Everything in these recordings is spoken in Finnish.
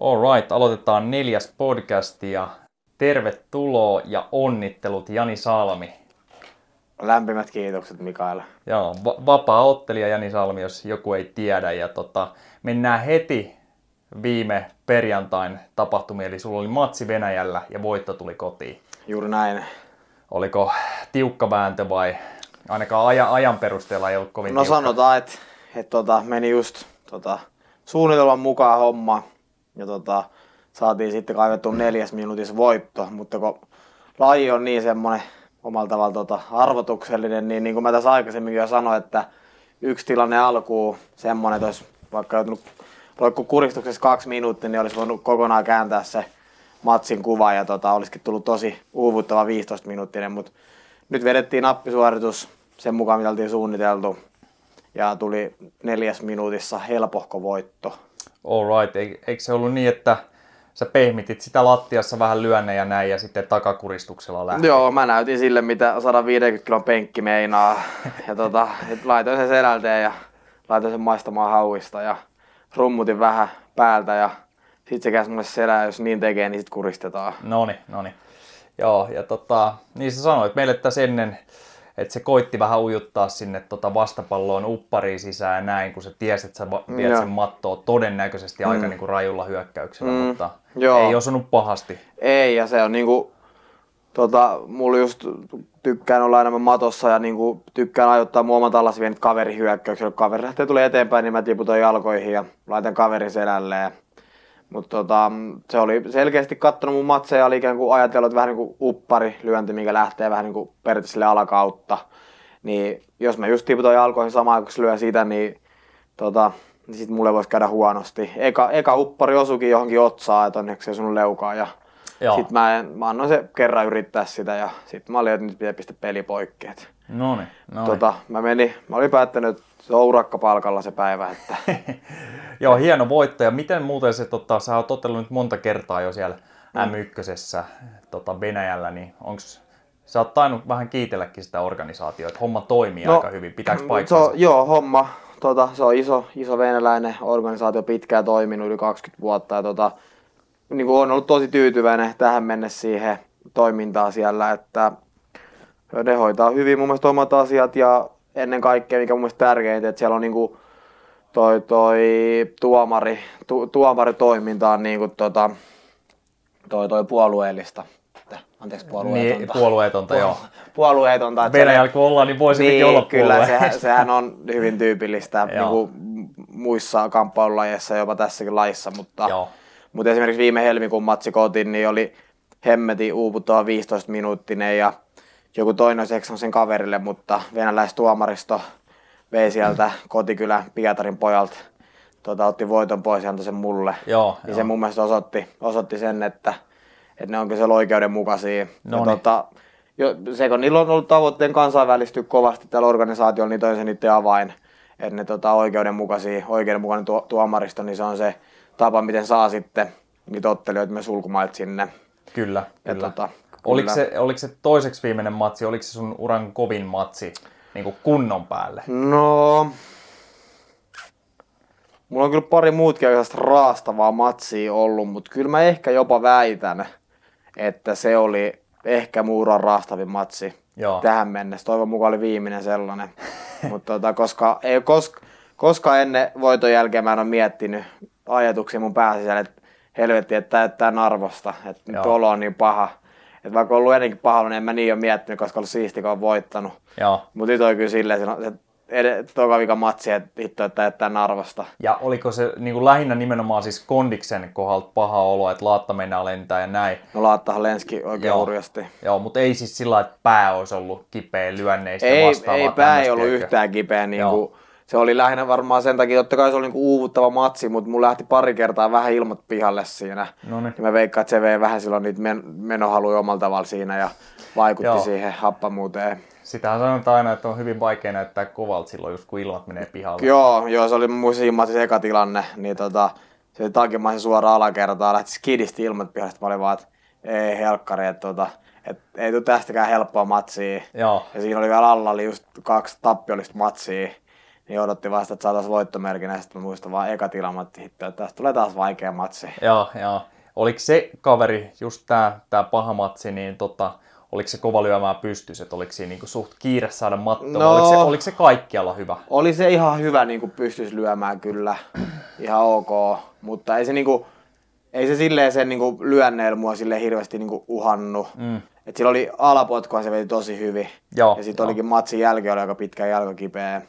Alright, aloitetaan neljäs podcast ja tervetuloa ja onnittelut Jani Salmi. Lämpimät kiitokset Mikael. Joo, va- vapaa ottelija Jani Salmi, jos joku ei tiedä. Ja tota, mennään heti viime perjantain tapahtumia, eli sulla oli matsi Venäjällä ja voitto tuli kotiin. Juuri näin. Oliko tiukka vääntö vai ainakaan ajan, ajan perusteella ei ollut kovin No tiukka? sanotaan, että et, tota, meni just tota, suunnitelman mukaan homma ja tota, saatiin sitten kaivettu neljäs minuutissa voitto, mutta kun laji on niin semmoinen omalla tavalla tota, arvotuksellinen, niin, niin kuin mä tässä aikaisemmin jo sanoin, että yksi tilanne alkuun semmoinen, että olisi vaikka joutunut roikku kuristuksessa kaksi minuuttia, niin olisi voinut kokonaan kääntää se matsin kuva ja tota, olisikin tullut tosi uuvuttava 15 minuuttinen, mutta nyt vedettiin nappisuoritus sen mukaan, mitä oltiin suunniteltu ja tuli neljäs minuutissa helpohko voitto. Alright, eikö se ollut niin, että sä pehmitit sitä lattiassa vähän lyönne ja näin ja sitten takakuristuksella lähti? Joo, mä näytin sille, mitä 150 kilon penkki meinaa. Ja tota, laitoin sen selälteen ja laitoin sen maistamaan hauista ja rummutin vähän päältä ja sit se käsi mulle selää, jos niin tekee, niin sit kuristetaan. Noni, noni. Joo, ja tota, niin sä sanoit meille tässä ennen, että se koitti vähän ujuttaa sinne tota vastapalloon uppariin sisään ja näin, kun sä tiesit, että sä va- viet sen mattoon todennäköisesti aika niin kuin rajulla hyökkäyksellä, Mm, mutta joo. ei osunut pahasti. Ei, ja se on niinku, tota, mulla just tykkään olla enemmän matossa ja niinku, tykkään ajoittaa mun oman tallas vienyt kaveri hyökkäyksellä. Kun kaveri lähtee tulee eteenpäin, niin mä tiputan jalkoihin ja laitan kaverin selälleen. Mutta tota, se oli selkeästi kattonut mun matseja ja oli ikään kuin ajatellut, että vähän niin kuin uppari lyönti, mikä lähtee vähän niin kuin periaatteessa alakautta. Niin jos mä just tiputan jalkoihin samaan aikaan, kun se lyö sitä, niin, tota, niin sit mulle voisi käydä huonosti. Eka, eka uppari osukin johonkin otsaan, että onneksi se sun leukaa ja Joo. sitten mä, en, mä annoin se kerran yrittää sitä ja sitten mä olin, että nyt pitää pistää peli poikki. Et, Noni, noni. tota, mä menin, mä olin päättänyt, että se on urakkapalkalla se päivä, että Joo, hieno voitto. Ja miten muuten se, tota, sä oot otellut nyt monta kertaa jo siellä Mm. M1 tota Venäjällä, niin onks, sä oot tainnut vähän kiitelläkin sitä organisaatiota, että homma toimii No, aika hyvin. Pitääkö se paikkansa? on, joo, homma. Tota, se on iso, iso venäläinen organisaatio, pitkään toiminut, yli 20 vuotta. Ja tota, niin kuin on ollut tosi tyytyväinen tähän mennessä siihen toimintaan siellä, että ne hoitaa hyvin mun mielestä omat asiat ja ennen kaikkea, mikä mun mielestä tärkeintä, että siellä on niin kuin toi, toi tuomari, tu, tuomaritoiminta on niin kuin tota, toi, toi puolueellista. Anteeksi, puolueetonta. Niin, puolueetonta, joo. Puolueetonta. Venäjällä kun ollaan, niin voisi niin, olla kyllä, puolue. sehän, sehän on hyvin tyypillistä niin kuin muissa kamppailulajeissa, jopa tässäkin lajissa, mutta, Joo. mutta esimerkiksi viime helmikuun matsi kotiin, niin oli hemmeti uuputtava 15 minuuttinen ja joku toinen olisi sen kaverille, mutta venäläistuomaristo vei sieltä kotikylän Pietarin pojalta, tota, otti voiton pois ja antoi sen mulle. Joo, niin joo. se mun mielestä osoitti, osoitti sen, että, että ne onkin siellä oikeudenmukaisia. No ja niin. tota, jo, se kun niillä on ollut tavoitteen kansainvälistyä kovasti tällä organisaatiolla, niin toi se niiden avain. Että ne tota, oikeudenmukaisia, oikeudenmukainen tuo, tuomaristo, niin se on se tapa, miten saa sitten niitä ottelijoita myös ulkomailta sinne. Kyllä, Ja kyllä. tota, Oliko, se, oliko se toiseksi viimeinen matsi, oliko se sun uran kovin matsi niin kuin kunnon päälle? No, mulla on kyllä pari muutkin aika raastavaa matsia ollut, mutta kyllä mä ehkä jopa väitän, että se oli ehkä muuran raastavin matsi Joo. tähän mennessä. Toivon mukaan oli viimeinen sellainen. mutta tota, koska, ei, koska, koska ennen voiton jälkeen mä en ole miettinyt ajatuksia mun päässä että helvetti, että täyttää narvosta, että nyt Joo. olo on niin paha. Että vaikka on ollut ennenkin pahalla, niin en mä niin ole miettinyt, koska on ollut siisti, kun on voittanut. Joo. Mutta nyt oli kyllä silleen, se, ed- toka vika matsi, että hitto, että täyttää narvasta. Ja oliko se niin kuin lähinnä nimenomaan siis kondiksen kohdalta paha olo, että laatta mennä lentää ja näin? No laattahan lenski oikein Joo. hurjasti. Joo, mutta ei siis sillä että pää olisi ollut kipeä lyönneistä Ei, vastaavaa. ei pää ei ollut yhtään kipeä. Niin kuin, se oli lähinnä varmaan sen takia, totta kai se oli niin kuin uuvuttava matsi, mutta mulla lähti pari kertaa vähän ilmat pihalle siinä. Noniin. Ja mä veikkaan, että se vei vähän silloin niitä men- menohaluja omalla tavalla siinä ja vaikutti Joo. siihen happamuuteen. Sitähän sanotaan aina, että on hyvin vaikea näyttää kovalta silloin, just kun ilmat menee pihalle. Joo, joo, se oli siinä matsissa eka tilanne, niin tota, se takimaisen suoraan alakertaan lähti skidisti ilmat pihasta. Mä olin vaan, että ei helkkari, että tota, et, ei tule tästäkään helppoa matsia. Joo. Ja siinä oli vielä alla oli just kaksi tappiollista matsia. Niin odotti vasta, että saataisiin voittomerkinä. Ja sitten muistan vaan eka tilamatti hitto, että tästä tulee taas vaikea matsi. Joo, joo. Oliko se kaveri, just tää, tää paha matsi, niin tota, oliko se kova lyömään pystys, että oliko siinä niinku suht kiire saada mattoa, No. oliko, se, oliko se kaikkialla hyvä? Oli se ihan hyvä, niin kuin pystyisi lyömään kyllä, ihan ok, mutta ei se, niin kuin, ei se silleen sen niin kuin lyönneillä mua silleen hirveästi niin kuin uhannut. Mm. Et sillä oli alapotkua, se veti tosi hyvin. Joo, ja sitten olikin matsin jälkeen oli aika pitkä jalka kipeä.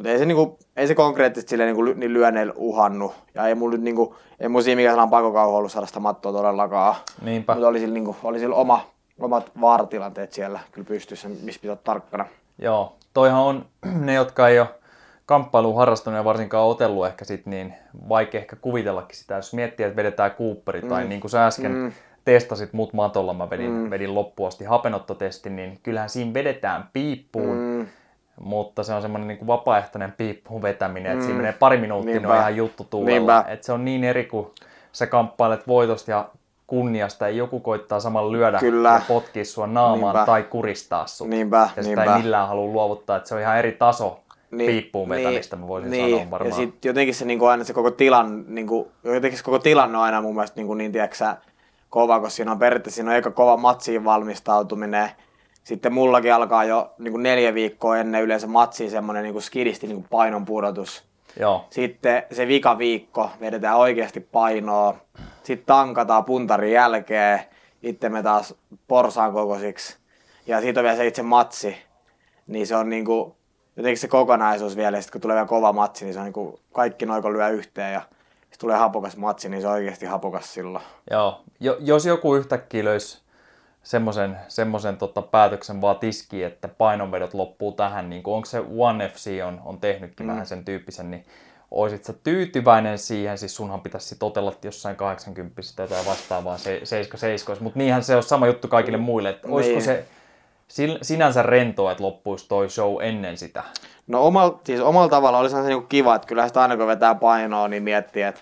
Mutta ei se, niinku, ei se konkreettisesti silleen niinku, niin lyönneillä uhannut. Ja ei mulla nyt niinku, ei mun siinä mikään sellainen pakokauhu ollut saada sitä mattoa todellakaan. Niinpä. Mutta oli sillä, niinku, oli sillä oma, omat vaaratilanteet siellä kyllä pystyssä, missä pitää olla tarkkana. Joo, toihan on ne, jotka ei ole kamppailua harrastanut ja varsinkaan otellut ehkä sit, niin vaikea ehkä kuvitellakin sitä, jos miettii, että vedetään Cooperi tai niin kuin sä äsken Mm. testasit mut matolla, mä vedin, mm. vedin loppuun asti hapenottotestin, niin kyllähän siinä vedetään piippuun, mm. Mm, mutta se on semmoinen niin kuin vapaaehtoinen piippuun vetäminen, että siinä menee pari minuuttia, niin on Niinpä. ihan juttu tuulella. Niinpä. Että se on niin eri, kun sä kamppailet voitosta ja kunniasta ja joku koittaa samalla lyödä Kyllä. ja potkia sua naamaan Niinpä. tai kuristaa sut. niinpä, Ja sitä niinpä. ei millään halua luovuttaa, että se on ihan eri taso Niin, piippuun vetämistä, mä voisin niin. sanoa varmaan. Ja sitten jotenkin se niinku aina se koko tilan, niinku, jotenkin se koko tilanne on aina mun mielestä niinku, niin tiedätkö, kova, koska siinä on periaatteessa siinä on eka kova matsiin valmistautuminen. Sitten mullakin alkaa jo niinku neljä viikkoa ennen yleensä matsiin semmoinen niinku skidisti niinku painon pudotus. Joo, Sitten se vika viikko vedetään oikeasti painoa. Sitten tankataan puntarin jälkeen. Itse me taas porsaan kokoisiksi. Ja sitten on vielä se itse matsi. Niin se on niinku, jotenkin se kokonaisuus vielä. Ja sitten kun tulee vielä kova matsi, niin se on niinku, kaikki noin kun lyö yhteen. Ja sitten tulee hapokas matsi, niin se on oikeasti hapokas silloin. joo. Jo, jos joku yhtäkkiä löysi semmoisen, semmoisen tota, päätöksen vaan tiskiin, että painonvedot loppuu tähän, niin onko se One FC on, on tehnytkin mm. vähän sen tyyppisen, niin oisit sä tyytyväinen siihen, siis sunhan pitäisi sit otella jossain 80 tai vastaavaa se, 77, mutta niinhän se on sama juttu kaikille muille, että olisiko Niin. se sinänsä rentoa, että loppuisi toi show ennen sitä. No omal, siis omalla tavalla olisi se niinku kiva, että kyllä sitä aina kun vetää painoa, niin miettii, että,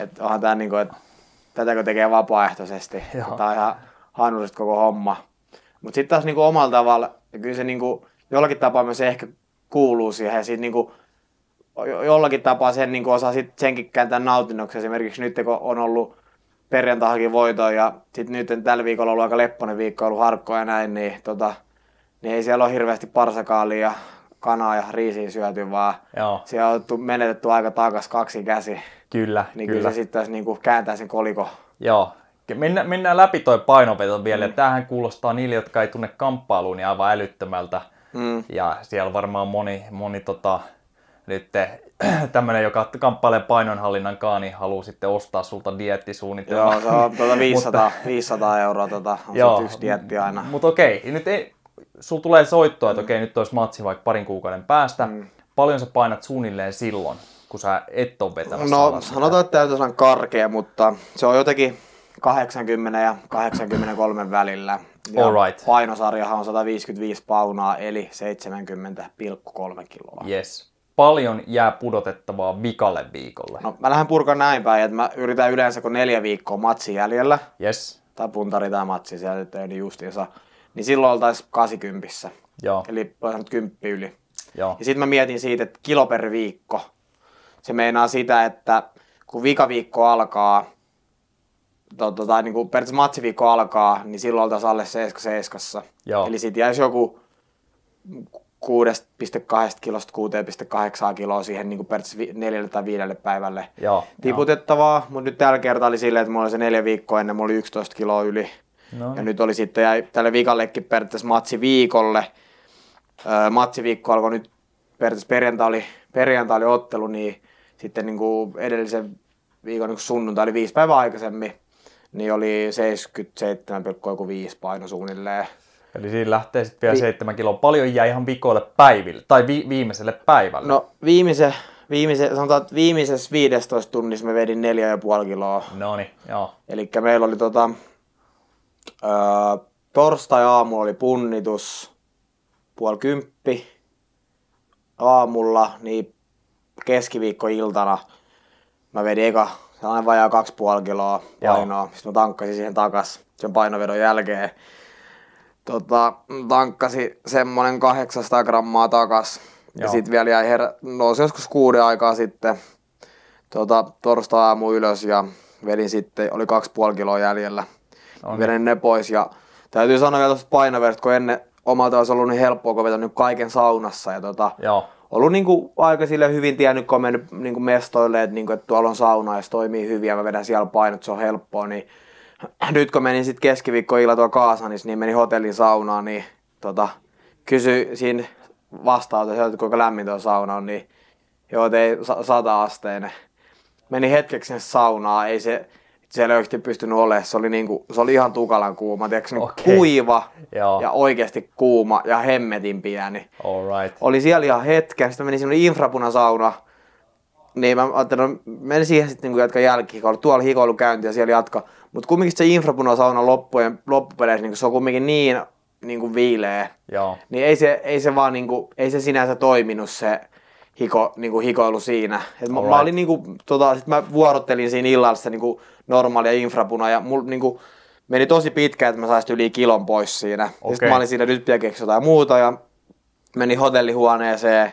että onhan tämä niinku, että tätäkö tekee vapaaehtoisesti. Joo. Tämä on ihan hanurista koko homma. Mutta sitten taas niinku omalla tavalla, ja kyllä se niinku, jollakin tapaa myös ehkä kuuluu siihen. Ja sit niinku, jo- jollakin tapaa sen niinku osaa sit senkin kääntää nautinnoksi. Esimerkiksi nyt kun on ollut perjantaihakin voitoa ja sitten nyt tällä viikolla on ollut aika lepponen viikko, ollut harkkoa ja näin, niin, tota, niin ei siellä ole hirveästi parsakaalia ja kanaa ja riisiä syöty, vaan Joo, siellä on otettu- menetetty aika takas kaksi käsi. kyllä, Niin kyllä. kyllä, se sitten niinku kääntää sen koliko. Joo. Mennään, mennään läpi toi painoveto vielä. Mm. Tämähän kuulostaa niille, jotka ei tunne kamppailuun, niin aivan älyttömältä. Mm. Ja siellä varmaan moni, moni tota, nyt tämmöinen, joka kamppailee painonhallinnan kaa, niin haluaa sitten ostaa sulta dieettisuunnitelman. Joo, se on tuota 500, 500 euroa tota, on Joo. yksi dietti aina. Mutta okei, nyt ei, sul tulee soittoa, että okei, nyt olisi matsi vaikka parin kuukauden päästä. Mm. Paljon sä painat suunnilleen silloin, kun sä et ole vetämässä No sanotaan, että täytyy sanoa karkea, mutta se on jotenkin 80 ja 83 välillä. Ja Alright. painosarjahan on 155 paunaa, eli 70,3 kiloa. Yes. Paljon jää pudotettavaa vikalle viikolle. No mä lähden purkan näin päin, että mä yritän yleensä kun neljä viikkoa matsi jäljellä, Yes. tai puntari tai matsi siellä nyt ei niin justiinsa, niin silloin oltaisiin 80. Joo, Eli sanoa 10 yli. joo. Ja sitten mä mietin siitä, että kilo per viikko. Se meinaa sitä, että kun vikaviikko alkaa, tota, tai niin kuin periaatteessa matsiviikko alkaa, niin silloin oltaisiin alle 77. Joo. Eli siitä jäisi joku 6,2 kilosta 6,8 kiloa siihen niin kuin periaatteessa neljälle tai viidelle päivälle Joo, joo. tiputettavaa, mutta nyt tällä kertaa oli silleen, että mulla oli se neljä viikkoa ennen, mulla oli 11 kiloa yli. No, Ja nyt oli sitten jäi tälle viikallekin periaatteessa matsi viikolle. Öö, matsiviikko alkoi nyt periaatteessa perjantai oli, perjantai oli ottelu, niin sitten niin kuin edellisen viikon niin kuin sunnuntai oli viisi päivää aikaisemmin, niin oli 77,5 paino suunnilleen. Eli siinä lähtee sitten vielä Vi- seitsemän kiloa. Paljon jää ihan vikoille päiville, tai vi- viimeiselle päivälle. No viimeise, viimeise, sanotaan, että viimeisessä 15 tunnissa me vedin 4,5 kiloa. No niin, joo. Eli meillä oli tota, öö, torstai-aamu oli punnitus, puoli kymppi aamulla, niin keskiviikkoiltana mä vedin eka sellainen vajaa 2,5 kiloa Joo. painoa. Sitten mä tankkasin siihen takas sen painovedon jälkeen. Tota, tankkasin semmonen 800 grammaa takas. Ja sitten vielä jäi herä, nousi joskus kuuden aikaa sitten tota, torstai-aamu ylös ja vedin sitten, oli kaksi puoli kiloa jäljellä. Okay. Vedin ne pois ja täytyy sanoa vielä tuosta painoversta, kun ennen omalta olisi ollut niin helppoa, kun vetänyt kaiken saunassa. Ja tota, Joo. Ollut niin kuin aika sille hyvin tiennyt, kun on mennyt niin kuin mestoille, että, niin kuin, että tuolla on sauna ja se toimii hyvin ja mä vedän siellä painot, se on helppoa. Niin nyt kun menin sitten keskiviikkoilla tuolla Kaasanissa, niin menin hotellin saunaan, niin tota, kysyi siinä vastaanotossa, että kuinka lämmin tuo sauna on, niin joo, ei sata asteinen. Meni hetkeksi sinne saunaan, ei se, siellä ei oikeasti pystynyt olemaan. Se oli, niinku, se oli ihan tukalan kuuma, tiedätkö, okay. kuiva Joo. ja oikeasti kuuma ja hemmetin pieni. Alright. Oli siellä ihan hetken, sitten meni sinne infrapunasauna. Niin mä ajattelin, no, menin siihen sitten niinku jatka jälkihikoilu. Tuolla hikoilu käynti ja siellä jatka. Mutta kumminkin se infrapunasauna loppujen, loppupeleissä, niinku, se on kumminkin niin niinku viileä. Joo. Niin ei se, ei se vaan niinku, ei se sinänsä toiminut se hiko, niinku hikoilu siinä. Et mä, mä, olin niinku, tota, sit mä vuorottelin siinä illalla sitä niinku normaalia infrapuna ja mulla niinku, meni tosi pitkään, että mä saisin yli kilon pois siinä. Okay. Sitten mä olin siinä nyt vielä jotain muuta ja menin hotellihuoneeseen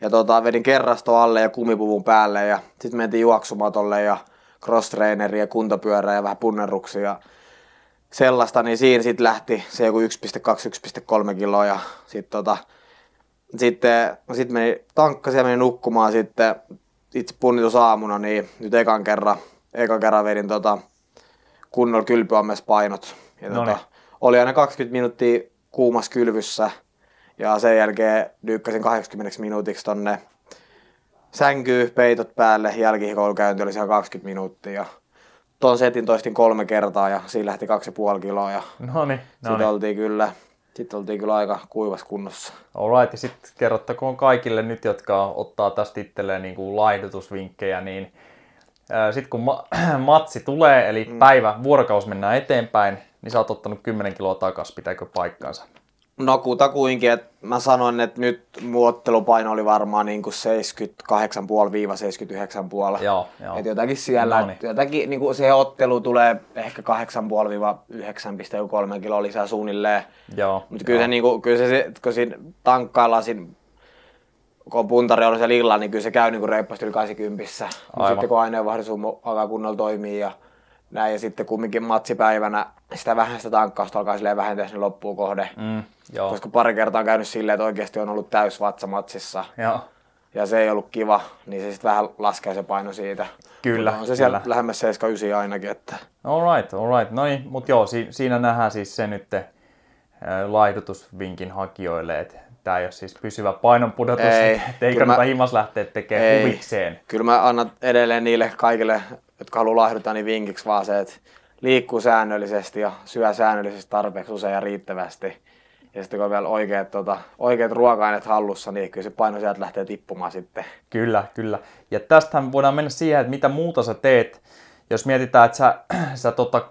ja tota, vedin kerrasto alle ja kumipuvun päälle ja sitten mentiin juoksumatolle ja cross ja kuntopyörä ja vähän punnerruksia ja sellaista, niin siinä sitten lähti se joku 1,2-1,3 kiloa ja sitten tota, sitten sit meni tankkasin ja menin nukkumaan sitten itse punnitus aamuna, niin nyt ekan kerran, ekan kerran vedin tota, kunnolla kylpyammessa painot. Ja tota, oli aina 20 minuuttia kuumassa kylvyssä ja sen jälkeen dyykkäsin 80 minuutiksi tonne sänkyy, peitot päälle, jälkihikoulukäynti oli siellä 20 minuuttia. Ja ton setin toistin kolme kertaa ja siinä lähti 2,5 kiloa ja Noniin, sitten oltiin kyllä sitten oltiin kyllä aika kuivassa kunnossa. Alright, ja sitten kerrottakoon kaikille nyt, jotka ottaa tästä itselleen niin kuin laihdutusvinkkejä, niin sitten kun ma- matsi tulee, eli mm. päivä, vuorokaus mennään eteenpäin, niin sä oot ottanut 10 kiloa takaisin, pitääkö paikkaansa? No kutakuinkin, että mä sanoin, että nyt muottelupaino oli varmaan niin kuin 78,5-79,5. Joo, joo. Että jotakin siellä, no niin. jotakin niin kuin se ottelu tulee ehkä 8,5-9,3 kiloa lisää suunnilleen. Joo. Mutta kyllä, Se, niin kuin, kyllä se, kun siinä tankkaillaan siinä kun on puntari on se lilla, niin kyllä se käy niin kuin reippaasti yli 80. Mutta sitten kun aineenvaihdosummo alkaa kunnolla toimii ja näin, ja sitten kumminkin matsipäivänä sitä vähän sitä tankkausta alkaa silleen vähentää sinne loppuun kohde. Mm, joo. Koska pari kertaa on käynyt silleen, että oikeasti on ollut täys vatsa matsissa. Joo. Ja se ei ollut kiva, niin se sitten vähän laskee se paino siitä. Kyllä. on se siellä lähemmäs 79 ainakin. Että... Alright, alright. No niin, mutta joo, si- siinä nähdään siis se nyt äh, laihdutusvinkin hakijoille, että tämä ei ole siis pysyvä painonpudotus, ei, ei kannata mä, himas lähteä tekemään ei. huvikseen. Kyllä mä annan edelleen niille kaikille jotka haluaa laihduttaa, niin vinkiksi vaan se, että liikkuu säännöllisesti ja syö säännöllisesti tarpeeksi usein ja riittävästi. Ja sitten kun on vielä oikeat, tota, oikeat ruoka-aineet hallussa, niin kyllä se paino sieltä lähtee tippumaan sitten. Kyllä, kyllä. Ja tästähän voidaan mennä siihen, että mitä muuta sä teet, jos mietitään, että sä, sä tota,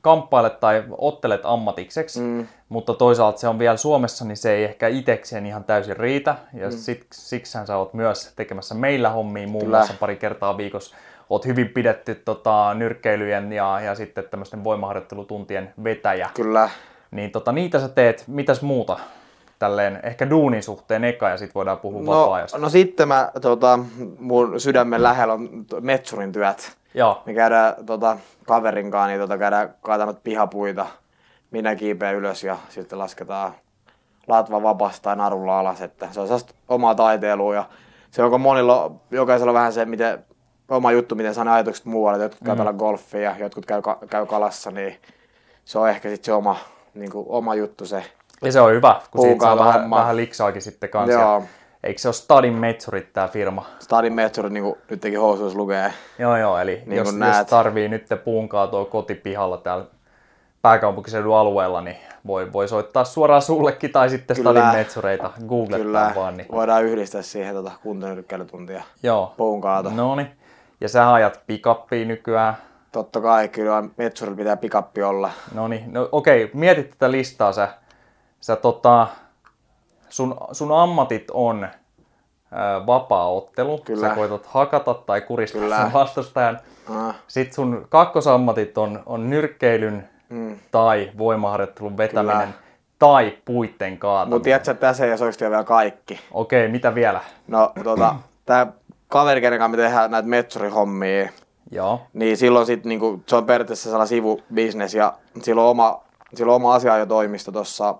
kamppailet tai ottelet ammatikseksi, mm. mutta toisaalta se on vielä Suomessa, niin se ei ehkä itekseen ihan täysin riitä. Ja mm. sit, siksihän sä oot myös tekemässä meillä hommia muun muassa pari kertaa viikossa oot hyvin pidetty tota, nyrkkeilyjen ja, ja sitten tämmöisten voimaharjoittelutuntien vetäjä. Kyllä. Niin tota, niitä sä teet, mitäs muuta? Tälleen ehkä duunin suhteen eka ja sitten voidaan puhua no, vapaa-ajasta. No sitten mä, tota, mun sydämen lähellä on metsurin työt. Joo. Me käydään tota, kaverinkaan, niin tota, käydään kaatanut pihapuita. Minä kiipeän ylös ja sitten lasketaan latva vapaasti tai narulla alas. Että se on omaa taiteilua ja se onko monilla, jokaisella vähän se, miten oma juttu, miten saa ajatukset muualle. Jotkut mm. käy golfia, jotkut käy, käy kalassa, niin se on ehkä sitten se oma, niin kuin, oma juttu se. Ja se on hyvä, kun siitä saa vähän, vähän liksaakin sitten kanssa. Joo. Eikö se ole Stadin Metsurit tämä firma? Stadin Metsurit, niin kuin nytkin housuus lukee. Joo, joo, eli niin jos, jos tarvii nyt puunkaa tuo kotipihalla täällä pääkaupunkiseudun alueella, niin voi, voi soittaa suoraan sullekin tai sitten kyllä, Stadin Metsureita googlettaa vaan. Niin. voidaan yhdistää siihen tuota kuntonyrkkeilytuntia Joo. puun kaato. No niin. Ja sä ajat pikappia nykyään. Totta kai, kyllä Metsurilla pitää pikappi olla. No niin, no okei, mietit tätä listaa. Sä, sä tota, sun, sun ammatit on ää, vapaa-ottelu. Kyllä. Sä koetat hakata tai kuristaa Kyllä. sen vastustajan. Ah. Sitten sun kakkosammatit on, on nyrkkeilyn mm. tai voimaharjoittelun vetäminen. Kyllä. tai puitten kaataminen. Mutta tiedätkö, että tässä ei olisi oikeasti vielä kaikki. Okei, mitä vielä? No tota, tää kaveri, kenen kanssa me tehdään näitä metsurihommia, Joo. niin silloin sit, niinku, se on periaatteessa sellainen sivubisnes ja sillä on oma, sillä on oma asiajotoimisto tuossa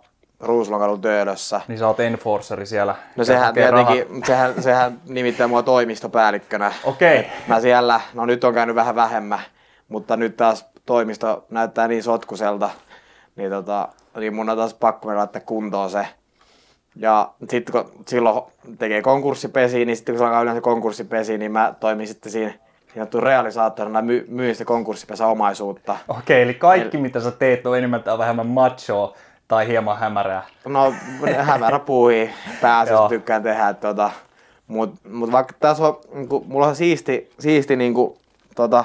Ruusulonkadun töölössä. Niin sä oot enforceri siellä. No sehän rahat. tietenkin, sehän, sehän nimittää mua toimistopäällikkönä. Okei. Mä siellä, no nyt on käynyt vähän vähemmän, mutta nyt taas toimisto näyttää niin sotkuselta, niin, tota, niin mun on taas pakko mennä laittaa kuntoon se. Ja sitten kun silloin tekee konkurssipesiä, niin sitten kun se alkaa yleensä konkurssipesiä, niin mä toimin sitten siinä siinä realisaattorina my, myy sitä konkurssipesä omaisuutta. Okei, eli kaikki mitä sä teet on enemmän tai vähemmän machoa tai hieman hämärää. No hämärä puuhi Joo. pääasiassa tykkään tehdä. että Tota, mut, mut vaikka tässä on, niinku, mulla on siisti, siisti niinku, tota,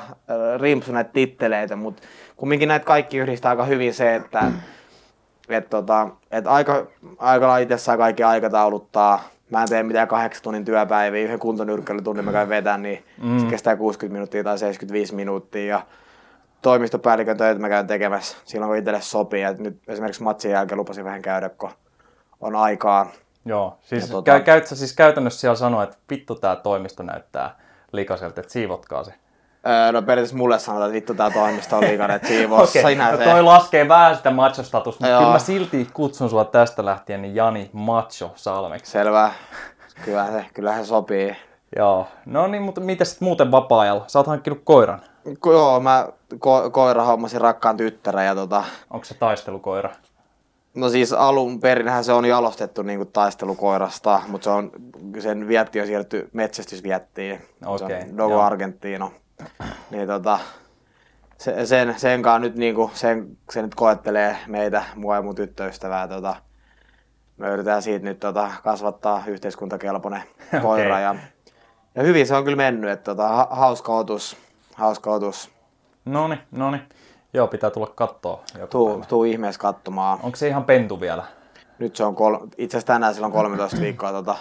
rimpsu näitä titteleitä, mutta kumminkin näitä kaikki yhdistää aika hyvin se, että et, tota, et aika, aika itse saa kaikki aikatauluttaa. Mä en tee mitään kahdeksan tunnin työpäiviä, yhden kuntonyrkkeilytunnin mä käyn vetän, niin mm. se kestää 60 minuuttia tai 75 minuuttia. Ja toimistopäällikön töitä mä käyn tekemässä silloin, kun itselle sopii. Et nyt esimerkiksi matsin jälkeen lupasin vähän käydä, kun on aikaa. Joo, siis Ja tota... käy, käyt sä siis käytännössä siellä sanoa, että vittu tää toimisto näyttää likaselta, että siivotkaa se. Öö, no periaatteessa mulle sanotaan, että vittu tää toimisto on liikainen, että siivous, Okei, sinä no se. toi laskee vähän sitä macho-statusta, mutta kyllä mä silti kutsun sua tästä lähtien niin Jani Macho Salmeksi. Selvä. Kyllä se, kyllähän se sopii. Joo, no niin, mutta mitä sitten muuten vapaa-ajalla? Sä oot hankkinut koiran. Ko- joo, mä ko- koira hommasin rakkaan tyttären ja tota, Onko se taistelukoira? No siis alun perinhän se on jalostettu niin kuin taistelukoirasta, mutta se on, sen vietti on siirretty metsästysviettiin. Okei, se on Dogo joo. Argentino. Niin tota, se, sen, sen kanssa nyt niinku, sen, se nyt koettelee meitä, mua ja mun tyttöystävää. Tota, me yritetään siitä nyt tota, kasvattaa yhteiskuntakelpoinen koira. Ja, ja hyvin se on kyllä mennyt, että tota, ha- hauska otus, hauska otus. Noni, noni. Joo, pitää tulla kattoo. joka Tuu, päivä. tuu ihmeessä katsomaan. Onko se ihan pentu vielä? Nyt se on, kol... itse asiassa tänään sillä on 13 viikkoa, tota,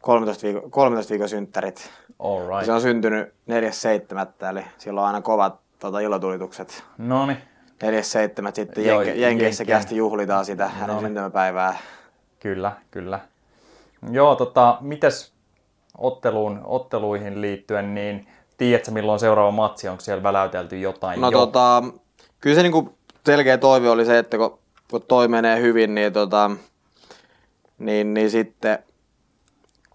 13, viikko, 13 viikon synttärit. All right. Se on syntynyt 4.7. eli silloin on aina kovat tota, ilotulitukset. Noni. 4.7. sitten Joo, Jenke, Jenkeissä Jenkkien. kästi juhlitaan sitä hänen No niin. syntymäpäivää. Kyllä, kyllä. Joo, tota, mites otteluun, otteluihin liittyen, niin tiedätkö milloin seuraava matsi, onko siellä väläytelty jotain No jo? tota, kyllä se niinku selkeä toive oli se, että kun, kun toi menee hyvin, niin, tota, niin, niin sitten,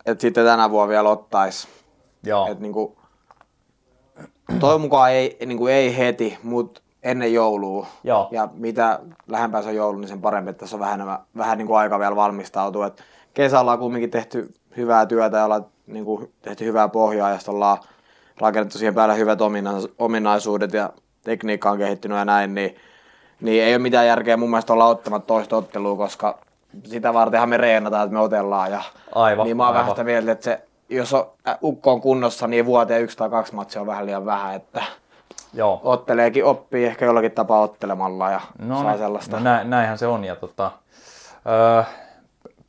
että sitten tänä vuonna vielä ottais. Joo, Et niinku, toivon mukaan ei, niinku ei heti, mutta ennen joulua. Joo. Ja mitä lähempää se on joulu, niin sen parempi, että tässä on vähän, vähän niinku aika vielä valmistautua. Et kesällä on kumminkin tehty hyvää työtä ja ollaan niinku tehty hyvää pohjaa ja sitten ollaan rakennettu siihen päälle hyvät ominais- ominaisuudet ja tekniikka on kehittynyt ja näin, niin, niin ei ole mitään järkeä mun mielestä olla ottamatta toista ottelua, koska sitä vartenhan me reenataan, että me otellaan. Ja, Aivan, Niin mä oon vähän sitä mieltä, että se, jos on, äh, ukko on kunnossa, niin vuoteen yksi tai kaksi matsia on vähän liian vähän, että joo. otteleekin, oppii ehkä jollakin tapaa ottelemalla ja No, saa ne- sellaista. no nä, näinhän se on. Ja tota, öö,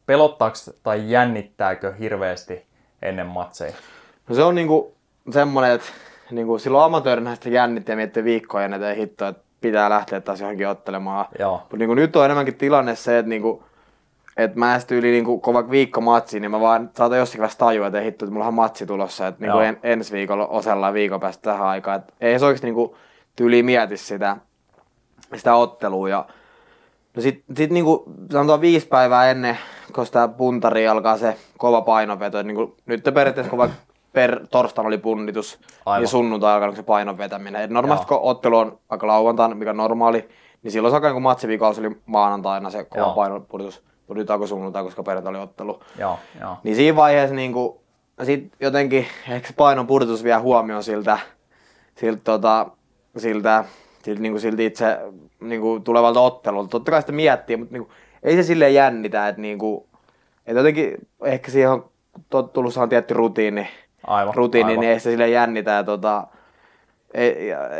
pelottaako tai jännittääkö hirveästi ennen matseja? No se on niinku semmoinen, että niinku silloin amatöörinä sitä jännitti ja mietti viikkoja ennen, että hitto, että pitää lähteä taas johonkin ottelemaan. Mutta niinku nyt on enemmänkin tilanne se, että niinku, et mä sitten yli niinku kova viikko matsi, niin mä vaan saatan jossakin vaiheessa tajua, että hitto, että mulla on matsi tulossa, että niinku Joo. en, ensi viikolla osellaan viikon päästä tähän aikaan. Et ei se oikeasti niinku tyyli mieti sitä, sitä ottelua. Ja, no sit, sit niinku sanotaan viisi päivää ennen, kun sitä puntari alkaa se kova painonveto, että niinku, nyt periaatteessa kun vaikka per torstaina oli punnitus, Aivan. niin sunnuntai alkaa se painon vetäminen. Et normaalisti kun ottelu on vaikka lauantaina, mikä on normaali, niin silloin se alkaa kun matsiviikausi oli maanantaina se kova nyt alkoi sunnuntai, koska perjantai oli ottelu. Joo, joo. Niin siinä vaiheessa niinku, sit jotenkin ehkä se painon pudotus vie huomioon siltä, siltä, tota, siltä, siltä, niinku, siltä itse niinku, tulevalta ottelulta. Totta kai sitä miettii, mutta niinku, ei se silleen jännitä, että niinku, et jotenkin ehkä siihen on on tietty rutiini, Aivan, rutiini aivan. niin ei sitä sille jännitä. Ja, tota,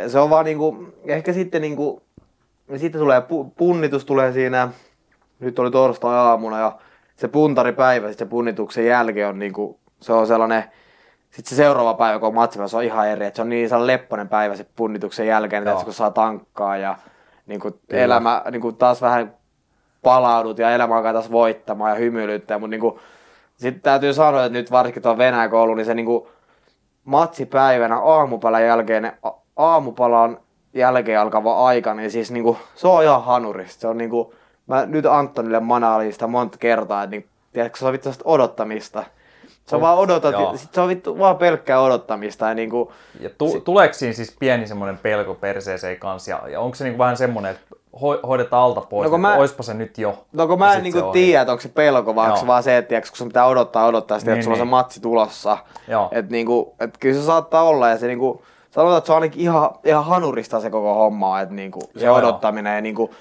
se on vaan niinku, ehkä sitten niinku, sitten tulee pu, punnitus tulee siinä, nyt oli torstai-aamuna ja se puntaripäivä sitten se punnituksen jälkeen on niinku, se on sellainen, sitten se seuraava päivä, kun on matsipäivä, se on ihan eri, että se on niin sellainen lepponen päivä se punnituksen jälkeen, että kun saa tankkaa ja niinku Kyllä. elämä niinku taas vähän palaudut ja elämä alkaa taas voittamaan ja hymyilyttää, mutta niinku, sitten täytyy sanoa, että nyt varsinkin tuon Venäjän koulu, niin se niinku, matsipäivänä aamupalan jälkeen, aamupalan jälkeen alkava aika, niin siis niinku, se on ihan hanurista. Se on niinku, mä nyt Antonille manailin sitä monta kertaa, että niin, tiedätkö, se on vittu odottamista. Se on vaan odotat, Joo. sit se on vittu vaan pelkkää odottamista ja niinku, Ja tu- tuleeko siinä siis pieni semmoinen pelko perseeseen kanssa? Ja, ja onko se niinku vähän semmoinen, että ho- hoidetaan alta pois, No mä- oispa se nyt jo. No kun mä en se niinku tiedä, että onko se pelko vai onko se Joo. vaan se, että kun sun pitää odottaa odottaa sitä, Niin, että sulla on se niin. matsi tulossa. Joo. Että niinku, et kyllä se saattaa olla ja se niinku, sanotaan, että se on ainakin ihan, ihan hanurista se koko homma, että niinku, se Joo, joo. odottaminen ja niinku,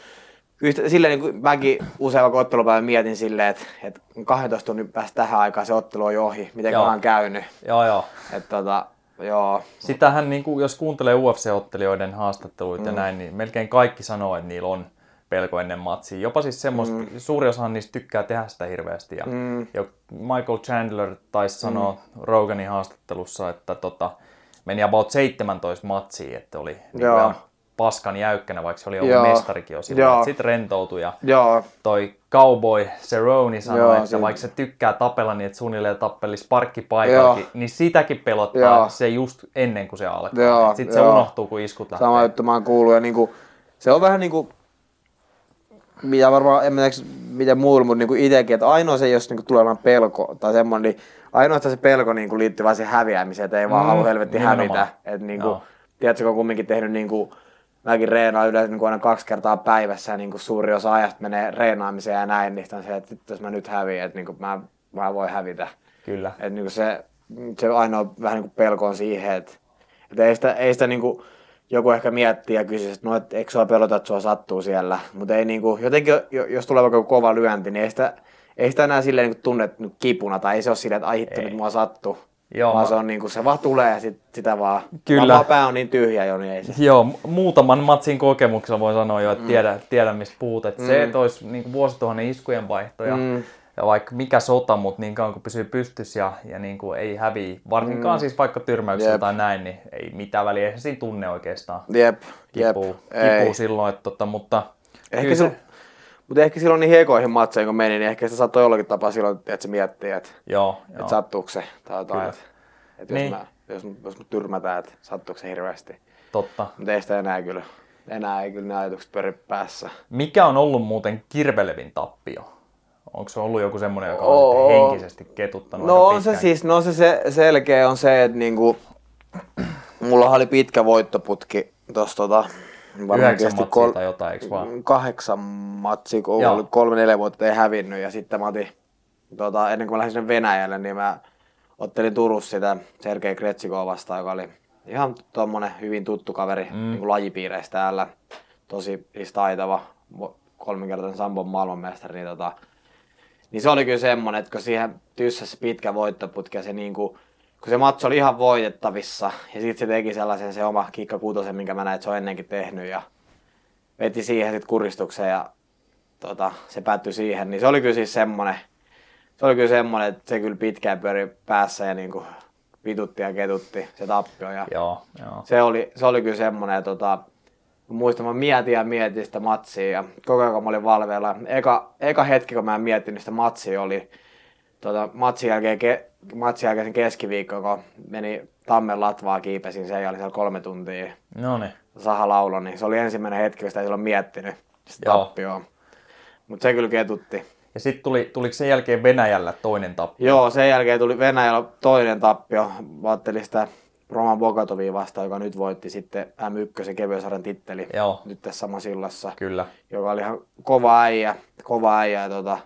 sitä- silleen niinku, mäkin usein ottelupäivän mietin silleen, että, että 12 tunnin päästä tähän aikaan se ottelu on jo ohi, miten Joo. on käynyt. Joo, joo. Että tota, joo. Sitähän, niin kuin, jos kuuntelee UFC-ottelijoiden haastatteluita mm. ja näin, niin melkein kaikki sanoo, että niillä on pelko ennen matsia. Jopa siis semmoista, mm. suuri osahan niistä tykkää tehdä sitä hirveästi. Ja, Mm. ja Michael Chandler taisi sanoa Roganin haastattelussa, että tota, meni about 17 matsia, että oli niin. Paskan jäykkänä, vaikka se oli ollut mestarikin jo silloin. Sitten rentoutui ja Joo, toi Cowboy Cerrone sanoi, Joo, että siinä- vaikka se tykkää tapella niin, että suunnilleen tappelisi parkkipaikallakin, Joo. niin sitäkin pelottaa Joo. se just ennen kuin se alkaa. Sitten se unohtuu, kun iskut lähtee. Sama juttu mä oon kuullut ja niinku, se on vähän niinku, mitä varmaan, en tiedä miten muilla, mutta niinku itekin, että ainoa se, jos niinku tulee pelko tai semmoinen, niin ainoastaan se pelko niinku liittyy vaan siihen häviämiseen, että ei vaan Mm, halua helvetti nimenomaan. hävitä. Että niinku, tiedätkö, kun on kumminkin tehnyt niinku, mäkin reenaan yleensä niinku aina kaksi kertaa päivässä ja niinku suuri osa ajasta menee reenaamiseen ja näin, niin on se, että jos mä nyt häviän, että niinku mä, mä voin hävitä. Kyllä. Että niinku se, se ainoa vähän niinku pelko on siihen, että, että ei sitä, ei sitä niinku, joku ehkä miettii ja kysyy, että no, et, eikö sua pelota, että sua sattuu siellä. Mutta ei niinku, jotenkin, jo- jos tulee vaikka kova lyönti, niin ei sitä, ei sitä enää silleen niinku tunne niinku kipuna, tai ei se ole silleen, että ai hitto, nyt mua sattuu. Joo, vaan se on niinku, se vaan tulee ja sit, sitä vaan, Kyllä. vaan pää on niin tyhjä jo, niin ei se. Joo, mu- muutaman matsin kokemuksella voi sanoa jo, että tiedä, tiedä mistä puhut. Että se, että olisi niin vuosituhannen iskujen vaihto ja, Mm. ja vaikka mikä sota, mutta niin kauan kun pysyy pystyssä ja, ja niin kuin ei häviä, varsinkaan siis vaikka tyrmäyksellä tai näin, niin ei mitään väliä, ei se siinä tunne oikeastaan. Jep, jep. Kipuu, Ei. kipuu silloin, että, tota, mutta Ehkä kyllä se, mutta ehkä silloin niin heikoihin matseihin kun meni, niin ehkä se saattoi jollakin tapaa silloin, että se miettii, että joo, joo. että sattuuko se tai jotain. Että, että Niin. jos, mä, jos, jos mut tyrmätään, että sattuuko se hirveästi. totta. Mutta ei sitä enää kyllä, enää ei kyllä ne ajatukset pyöri päässä. Mikä on ollut muuten kirvelevin tappio? Onko se ollut joku semmoinen, joka on Oo. sitten henkisesti ketuttanut No on se siis, no se, se selkeä on se, että niinku, mulla oli pitkä voittoputki tossa tota, varmaan kesti matsia tai jotain, eikö vaan? kahdeksan matsia, kun Joo. oli kolme neljä vuotta ei hävinnyt ja sitten mä otin, tota, ennen kuin mä lähdin sinne Venäjälle, niin mä ottelin Turussa sitä Sergei Kretsikoa vastaan, joka oli ihan tommonen hyvin tuttu kaveri mm. niin kuin lajipiireissä täällä. Tosi siis taitava, kolminkertainen Sambon maailmanmestari, niin, tota, niin se oli kyllä semmonen, että kun siihen tyssäsi pitkä voittoputki ja se niinku, kun se matsi oli ihan voitettavissa ja sitten se teki sellaisen se oma kikka kutosen, minkä mä näin, että se on ennenkin tehnyt ja veti siihen sitten kuristukseen ja tota, se päättyi siihen, niin se oli kyllä siis semmonen, se oli kyllä semmonen, että se kyllä pitkään pyöri päässä ja niinku vitutti ja ketutti se tappio ja Joo, joo. se oli, se oli kyllä semmonen, että tota, muistan, mä mietin ja mietin sitä matsia ja koko ajan kun mä olin valveilla. Eka, eka hetki, kun mä en miettinyt sitä matsia, oli tota, matsin, jälkeen, ke, matsin jälkeen sen keskiviikko, kun meni Tammen Latvaa kiipesin ja oli siellä kolme tuntia No niin. Saha laulo, niin se oli ensimmäinen hetki, kun sitä ei silloin miettinyt sitä Joo. tappioa. Mutta se kyllä ketutti. Ja sitten tuli, tuliko sen jälkeen Venäjällä toinen tappio? Joo, sen jälkeen tuli Venäjällä toinen tappio. Mä ajattelin sitä Roman Bogatovia vastaan, joka nyt voitti sitten M1 kevyen sarjan titteli. Joo. Nyt tässä samassa illassa. Kyllä. Joka oli ihan kova äijä. Kova äijä ja tota,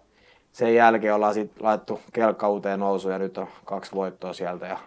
sen jälkeen ollaan sitten laittu kelkka uuteen nousuun ja nyt on kaksi voittoa sieltä. Ja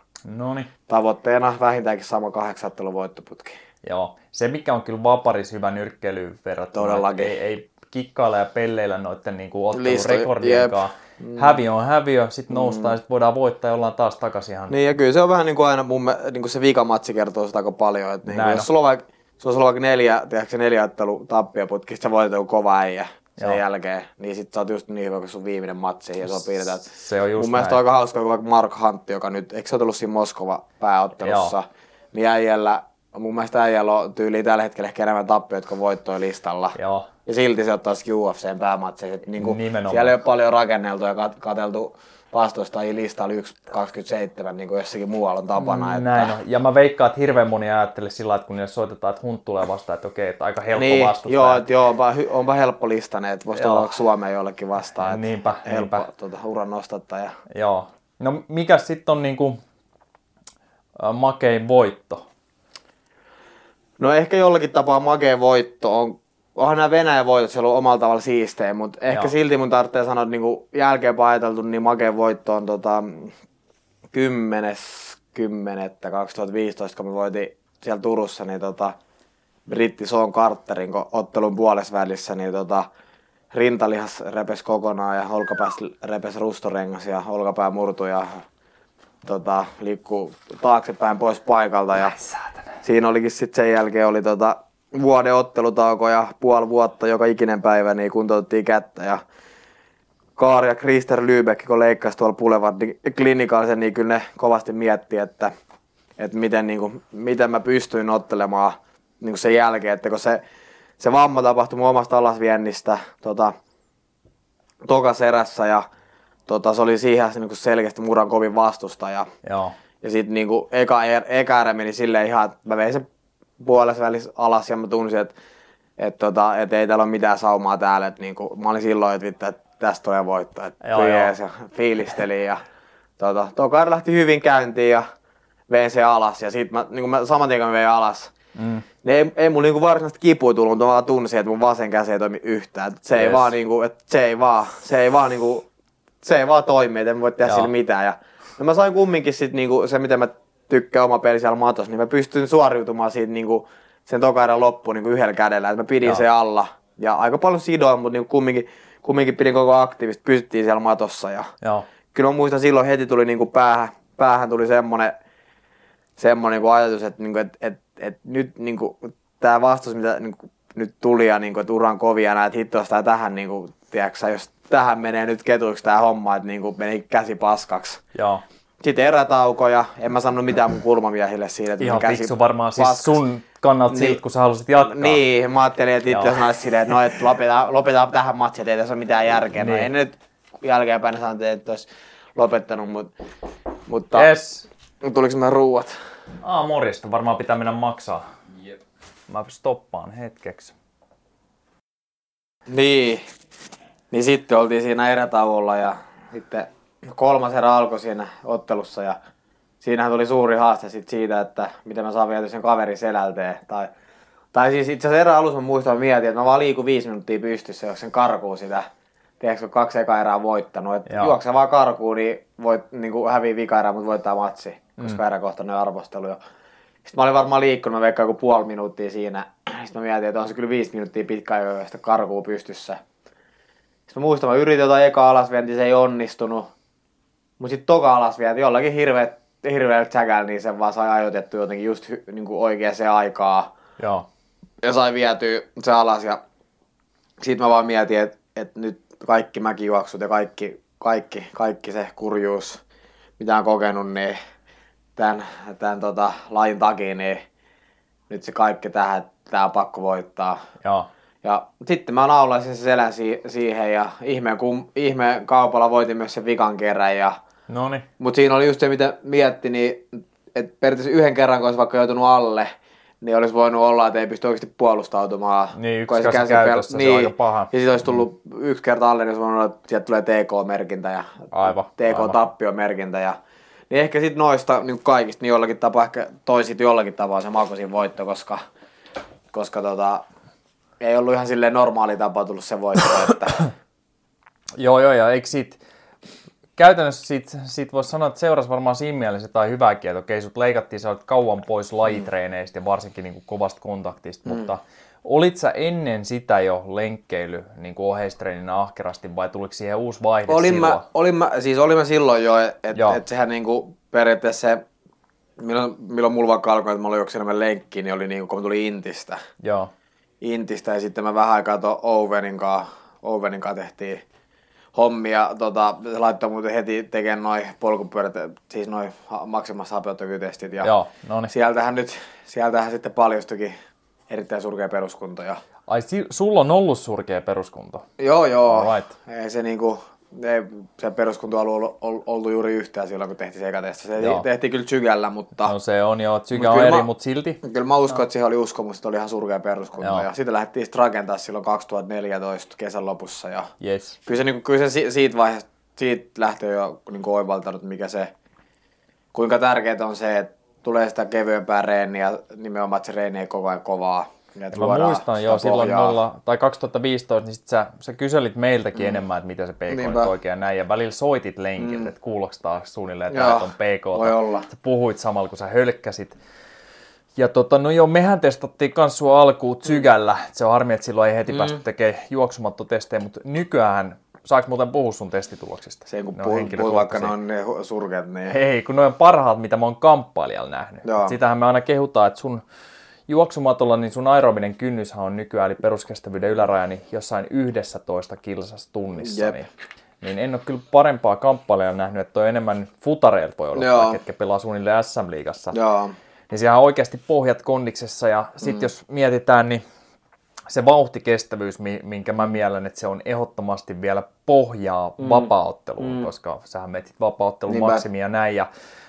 niin. tavoitteena vähintäänkin sama kahdeksanottelun voittoputki. Joo. Se, mikä on kyllä vaparis hyvä nyrkkeilyyn verrattuna, Todellakin. ei, ei kikkailla ja pelleillä noiden niinku Listoja, ottelurekordien jep. kanssa. Häviö on häviö, sitten noustaan ja sitten voidaan voittaa ja ollaan taas takaisin ihan. Niin ja kyllä se on vähän niin kuin aina mun, niin kuin se vikamatsi kertoo sitä aika paljon. Että niin kuin, jos sulla on vaikka, sulla on vaikka neljä, tiedätkö, neljä ottelu tappioputki, sit sä voitat joku kova äijä sen Joo. jälkeen, niin sit sä oot just niin hyvä kuin sun viimeinen matsi ja se on piirretään. Se on just Mun mielestä näin. on aika hauska, kun vaikka Mark Huntti, joka nyt, eikö se ole ollut siinä Moskova pääottelussa, Joo. niin äijällä, mun mielestä äijällä on tyyliin tällä hetkellä ehkä enemmän tappioita kuin voittoja listalla. Joo. ja silti se ottaisi UFCn päämatseja. Et niinku, Nimenomaan. siellä ei ole paljon rakenneltu ja kat- katseltu vastuustajia listalla 1.27, niin kuin jossakin muualla on tapana. Että, Näin on. Ja mä veikkaan, että hirveän moni ajattelee sillä että kun niille soitetaan, että hunt tulee vastaan, että okei, että aika helppo niin, vastustaja. joo, et joo onpa, onpa helppo listane, että voisi olla Suomeen jollekin vastaan. et Niinpä, helppo niinpä. Tuota, uran nostattaja. Joo. No mikä sitten on niinku äh, makein voitto? No ehkä jollakin tapaa makea voitto on, onhan nämä Venäjän voitot siellä omalla tavalla siistejä, mutta ehkä Joo. silti mun tarvitsee sanoa, että niinku jälkeenpäin ajateltu, niin makea voitto on tota, 10.10.2015, kun me voitiin siellä Turussa, niin tota, britti Sean Carterin ottelun puolessa välissä, niin tota, rintalihas repes kokonaan ja olkapää repes rustorengas ja olkapää murtui ja tota, liikkuu taaksepäin pois paikalta ja siinä olikin sitten sen jälkeen oli tota, vuoden ottelutauko ja puoli vuotta joka ikinen päivä niin kuntoutettiin kättä ja Kaari ja Krister Lübeck, kun leikkasi tuolla Boulevardin klinikallisen, niin kyllä ne kovasti mietti, että, että miten, niin kuin, miten mä pystyin ottelemaan niin kuin sen jälkeen, että kun se, se vamma tapahtui mun omasta alasviennistä tota, tokas erässä ja tota, se oli siihen niin kuin selkeästi muran kovin vastustaja. Joo. Ja sitten niinku eka, eka erä meni silleen ihan, että mä vein sen puolessa välissä alas ja mä tunsin, että et tota, et ei täällä ole mitään saumaa täällä. Et niinku, mä olin silloin, että vittu, että tästä tulee voitto. Et Joo, joo. ja fiilistelin ja tota, toka lähti hyvin käyntiin ja vein sen alas. Ja sit mä, niinku mä saman tien kun mä vein alas, Mm. niin ei, ei mulla niinku varsinaisesti kipua tullut, mutta mä vaan tunsin, että mun vasen käsi ei toimi yhtään. Et se ei Yes. vaan niinku, että se ei vaan, se ei vaan niinku, se ei vaan toimi, että en voi tehdä Joo. sille mitään. Ja, no mä sain kumminkin sit niinku se, mitä mä tykkään oma peli siellä matossa, niin mä pystyn suoriutumaan siitä niinku sen toka erän loppuun niinku yhdellä kädellä. Et mä pidin Joo. sen alla ja aika paljon sidoin, mutta niinku kumminkin, kumminkin pidin koko aktiivisesti, pysyttiin siellä matossa. Ja Joo. kyllä mä muistan silloin heti tuli niinku päähän, päähän tuli semmonen, semmonen niinku ajatus, että niinku, et, et, et nyt niinku, tämä vastus, mitä niinku, nyt tuli ja niinku, että uran kovia näet hittoista tää tähän, niinku, tiedätkö, sä, jos tähän menee nyt ketuiksi tämä homma, että niinku, meni käsi paskaksi. Joo. Sitten erätauko ja en mä sanonut mitään mun kulmamiehille siitä, että Ihan fiksu varmaan siis paskaksi. sun kannalta Niin. siitä, kun sä halusit jatkaa. Niin, mä ajattelin, että itse Joo. sanoisi silleen, että no, että lopetaan, lopetaan tähän matsiin, että ei tässä ole mitään järkeä. No Niin. ei ne nyt jälkeenpäin sanoa, että olisi lopettanut, mutta, mutta Yes. tuliko nämä ruuat? Aa, morjesta. Varmaan pitää mennä maksaa. Jep. Mä stoppaan hetkeksi. Niin. Niin sitten oltiin siinä erätauolla ja sitten kolmas erä alkoi siinä ottelussa ja siinähän tuli suuri haaste sit siitä, että miten mä saan vietyä sen kaverin selälteen. Tai, tai siis itse asiassa erä alussa mä muistan mietin, että mä vaan liikun viisi minuuttia pystyssä, jos sen karkuu sitä. Tiedätkö, kun kaksi eka erää voittanut. Et Joo. juokse vaan karkuun, niin voit niin kuin hävii vika erää, mutta voittaa matsi, koska mm. eräkohtainen arvostelu jo. Sitten mä olin varmaan liikkunut, mä veikkaan joku puoli minuuttia siinä. Sitten mä mietin, että on se kyllä viisi minuuttia pitkä aika, josta karkuu pystyssä. Sitten mä muistan, mä yritin jotain eka alasvienti, se ei onnistunut. Mutta sitten toka alasvienti, jollakin hirveä, hirveällä tsäkällä, niin sen vaan sai ajoitettu jotenkin just hy, niin kuin oikeaan aikaa. Joo. Ja sai vietyä se alas ja sitten mä vaan mietin, että, että nyt kaikki mäkijuoksut ja kaikki, kaikki, kaikki se kurjuus, mitä on kokenut, niin tämän, tämän tota, lajin takia, niin nyt se kaikki tähän, tää on pakko voittaa. Joo. Ja sitten mä naulaisin sen selän si- siihen ja ihmeen, kum- ihmeen kaupalla voitin myös sen vikan kerran. Ja, Noni. mutta siinä oli just se, mitä mietti, niin että periaatteessa yhden kerran, kun olisi vaikka joutunut alle, niin olisi voinut olla, että ei pysty oikeasti puolustautumaan. Niin, yksi käsi pel- käytössä, se on aika paha. Ja sitten olisi tullut yksi kerta alle, niin olisi voinut olla, että sieltä tulee TK-merkintä ja Aivan. TK-tappiomerkintä. Ja, niin ehkä sitten noista niin kaikista, niin jollakin tapaa ehkä toisit jollakin tapaa se makosin voitto, koska, koska tota, ei ollut ihan silleen normaali tapa tullut se voitto, että Joo, joo, ja eikö sit, käytännössä sit, sit voisi sanoa, että seurasi varmaan siinä mielessä tai hyvääkin, että okei, sut leikattiin, sä olet kauan pois lajitreeneistä ja varsinkin niin kuin kovasta kontaktista, mm. mutta olit sä ennen sitä jo lenkkeily niin kuin oheistreeninä ahkerasti vai tuliko siihen uusi vaihde olin silloin? mä, olin mä, siis olin mä silloin jo, että et, et sehän niinku periaatteessa se, milloin, milloin mulla vaikka alkoi, että mä olin juoksin enemmän lenkkiin, niin oli niinku, kun mä tulin Intistä. Joo, Intistä ja sitten mä vähän aikaa tuon Owenin kanssa, Owenin kanssa tehtiin hommia. Tota, se laittoi muuten heti tekemään noin polkupyörät, siis noin maksimassa hapeuttokyytestit. Ja joo, no niin. sieltähän nyt, sieltähän sitten paljastuikin erittäin surkea peruskunto. Ja... Ai, si- sulla on ollut surkea peruskunto. Joo, joo. Alright. Ei se niinku, ei se peruskuntoalue ollut, ollut, ollut juuri yhtään silloin, kun tehtiin se eka testi. Se Joo. tehtiin kyllä Tsygällä, mutta No se on jo, Mut on eri, mä- mutta silti. kyllä mä uskon, että siihen oli uskomus, että oli ihan surkea peruskunto. Joo. Ja sitä lähdettiin sitten rakentaa silloin 2014 kesän lopussa. Ja Yes. kyllä se, niinku, kyllä se si- siitä vaiheesta, siitä lähtee jo niinku oivaltanut, mikä se, kuinka tärkeää on se, että tulee sitä kevyempää reeniä, nimenomaan, että se reeni ei koko ajan kovaa. Ja että Mä muistan jo silloin nolla, tai 2015, niin sit sä, sä kyselit meiltäkin mm. enemmän, että mitä se PK Niinpä. nyt oikein näin, ja välillä soitit lenkiltä, mm. että kuulostaa suunnilleen, että on PK. voi olla. Sä puhuit samalla, kun sä hölkkäsit. Ja tota, no joo, mehän testattiin kans sua alkuun Tsygällä. Se on harmi, että silloin ei heti mm. päästy tekemään juoksumattotestejä, mutta nykyään, saaks muuten puhua sun testituloksista? Se kun Ne on puhuu, puhuu vaikka ne on ne surkeat, niin Hei, kun ne on parhaat, mitä mä oon kamppailijalla nähnyt. Joo. Sitähän me aina kehutaan, että sun juoksumatolla, niin sun aerobinen kynnyshän on nykyään, eli peruskestävyyden yläraja, niin jossain 11 kilsassa tunnissa. Jep. Niin, niin en ole kyllä parempaa kamppailijalla nähnyt, että toi enemmän futareilta voi olla, ketkä pelaa suunnilleen SM-liigassa. joo, Niin siellä on oikeasti pohjat kondiksessa, ja sitten mm. jos mietitään, niin se vauhtikestävyys, mi- minkä mä mielen, että se on ehdottomasti vielä pohjaa mm. vapaaotteluun, mm. koska sähän metit vapaaottelun Niinpä. maksimia näin, ja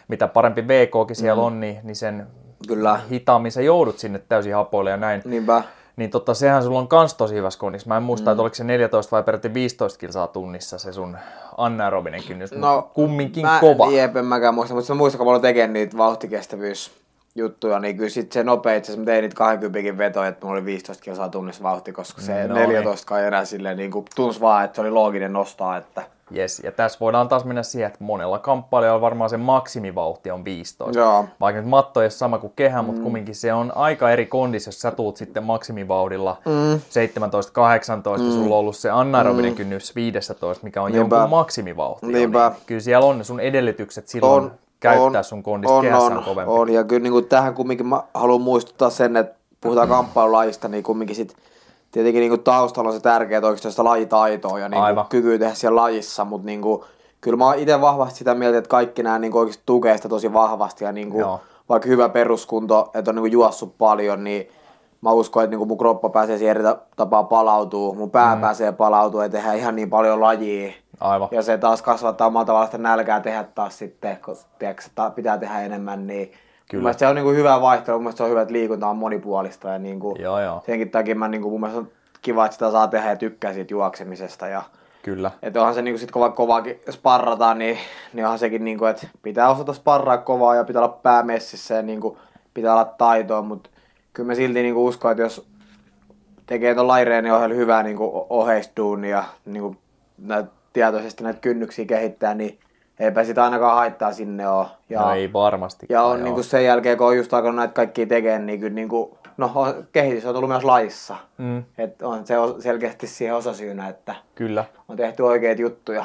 mitä parempi VKkin siellä mm. on, niin, niin sen Kyllä. hitaammin sä joudut sinne täysin hapoille ja näin. niinpä. Niin tota, sehän sulla on kans tosi hyvässä kondissa. Mä en muista, mm. että oliko se 14 vai peräti 15 kilsaa tunnissa se sun anaerobinen kynnys, no, kumminkin mä, kova. Jep, en mäkään muista, mutta mä muistan, kun mä aloin tekemään niitä vauhtikestävyysjuttuja, niin kyllä sit se nopea, itse asiassa mä tein niitä 20 vetoja, että mulla oli 15 kilsaa tunnissa vauhti, koska se No no 14 kai enää silleen niin kuin tunsi vaan, että se oli looginen nostaa, että Yes, ja tässä voidaan taas mennä siihen, että monella kamppailijalla varmaan se maksimivauhti on 15. Joo. Vaikka nyt matto ei ole sama kuin kehä, mm. mutta kumminkin se on aika eri kondis, jos sä tuut sitten maksimivauhdilla mm. 17-18, mm. sulla on ollut se anaerobinen mm. kynnys 15, mikä on Niinpä. jonkun maksimivauhti. Niinpä. Niin kyllä siellä on ne sun edellytykset silloin on, käyttää sun kondista on, kehässä on, on kovempi. on, ja kyllä niin kuin tähän kumminkin mä haluan muistuttaa sen, että puhutaan kamppailulajista, niin kumminkin sit tietenkin niin kuin taustalla on se tärkeää, että oikeastaan sitä lajitaitoa ja niin kuin kykyä tehdä siellä lajissa, mutta niin kuin, kyllä mä oon itse vahvasti sitä mieltä, että kaikki nämä niin kuin oikeasti tukee sitä tosi vahvasti ja niin kuin, Joo. vaikka hyvä peruskunto, että on niin kuin juossut paljon, niin mä uskon, että niin kuin mun kroppa pääsee siihen eri ta- tapaa palautuu, mun pää mm. pääsee palautuu ja tehdään ihan niin paljon lajia. Aivan. Ja se taas kasvattaa omalla tavalla sitä nälkää tehdä taas sitten, kun tiedätkö, pitää tehdä enemmän, niin Kyllä. Mun mielestä se on niinku hyvä vaihtelu, mun mielestä se on hyvä, että liikunta on monipuolista ja niinku, Joo, joo. senkin takia mä niinku, mun mielestä on kiva, että sitä saa tehdä ja tykkää siitä juoksemisesta. Ja, Kyllä. että onhan se niinku sit kova, kovaakin sparrataan, niin, niin onhan sekin niinku, että pitää osata sparraa kovaa ja pitää olla pää messissä ja niinku, pitää olla taitoa, mutta kyllä mä silti niinku uskon, että jos tekee ton laireen ohjelma hyvää niinku oheistuunia ja niinku, näitä, tietoisesti näitä kynnyksiä kehittää, niin eipä sitä ainakaan haittaa sinne ole. Ja, No ei varmasti. ja on niinku sen jälkeen, kun on just alkanut näitä kaikkia tekemään, niin kyllä niinku, no, on, kehitys on tullut myös lajissa. Mm, Et on se selkeästi siihen osasyynä, että kyllä. on tehty oikeita juttuja.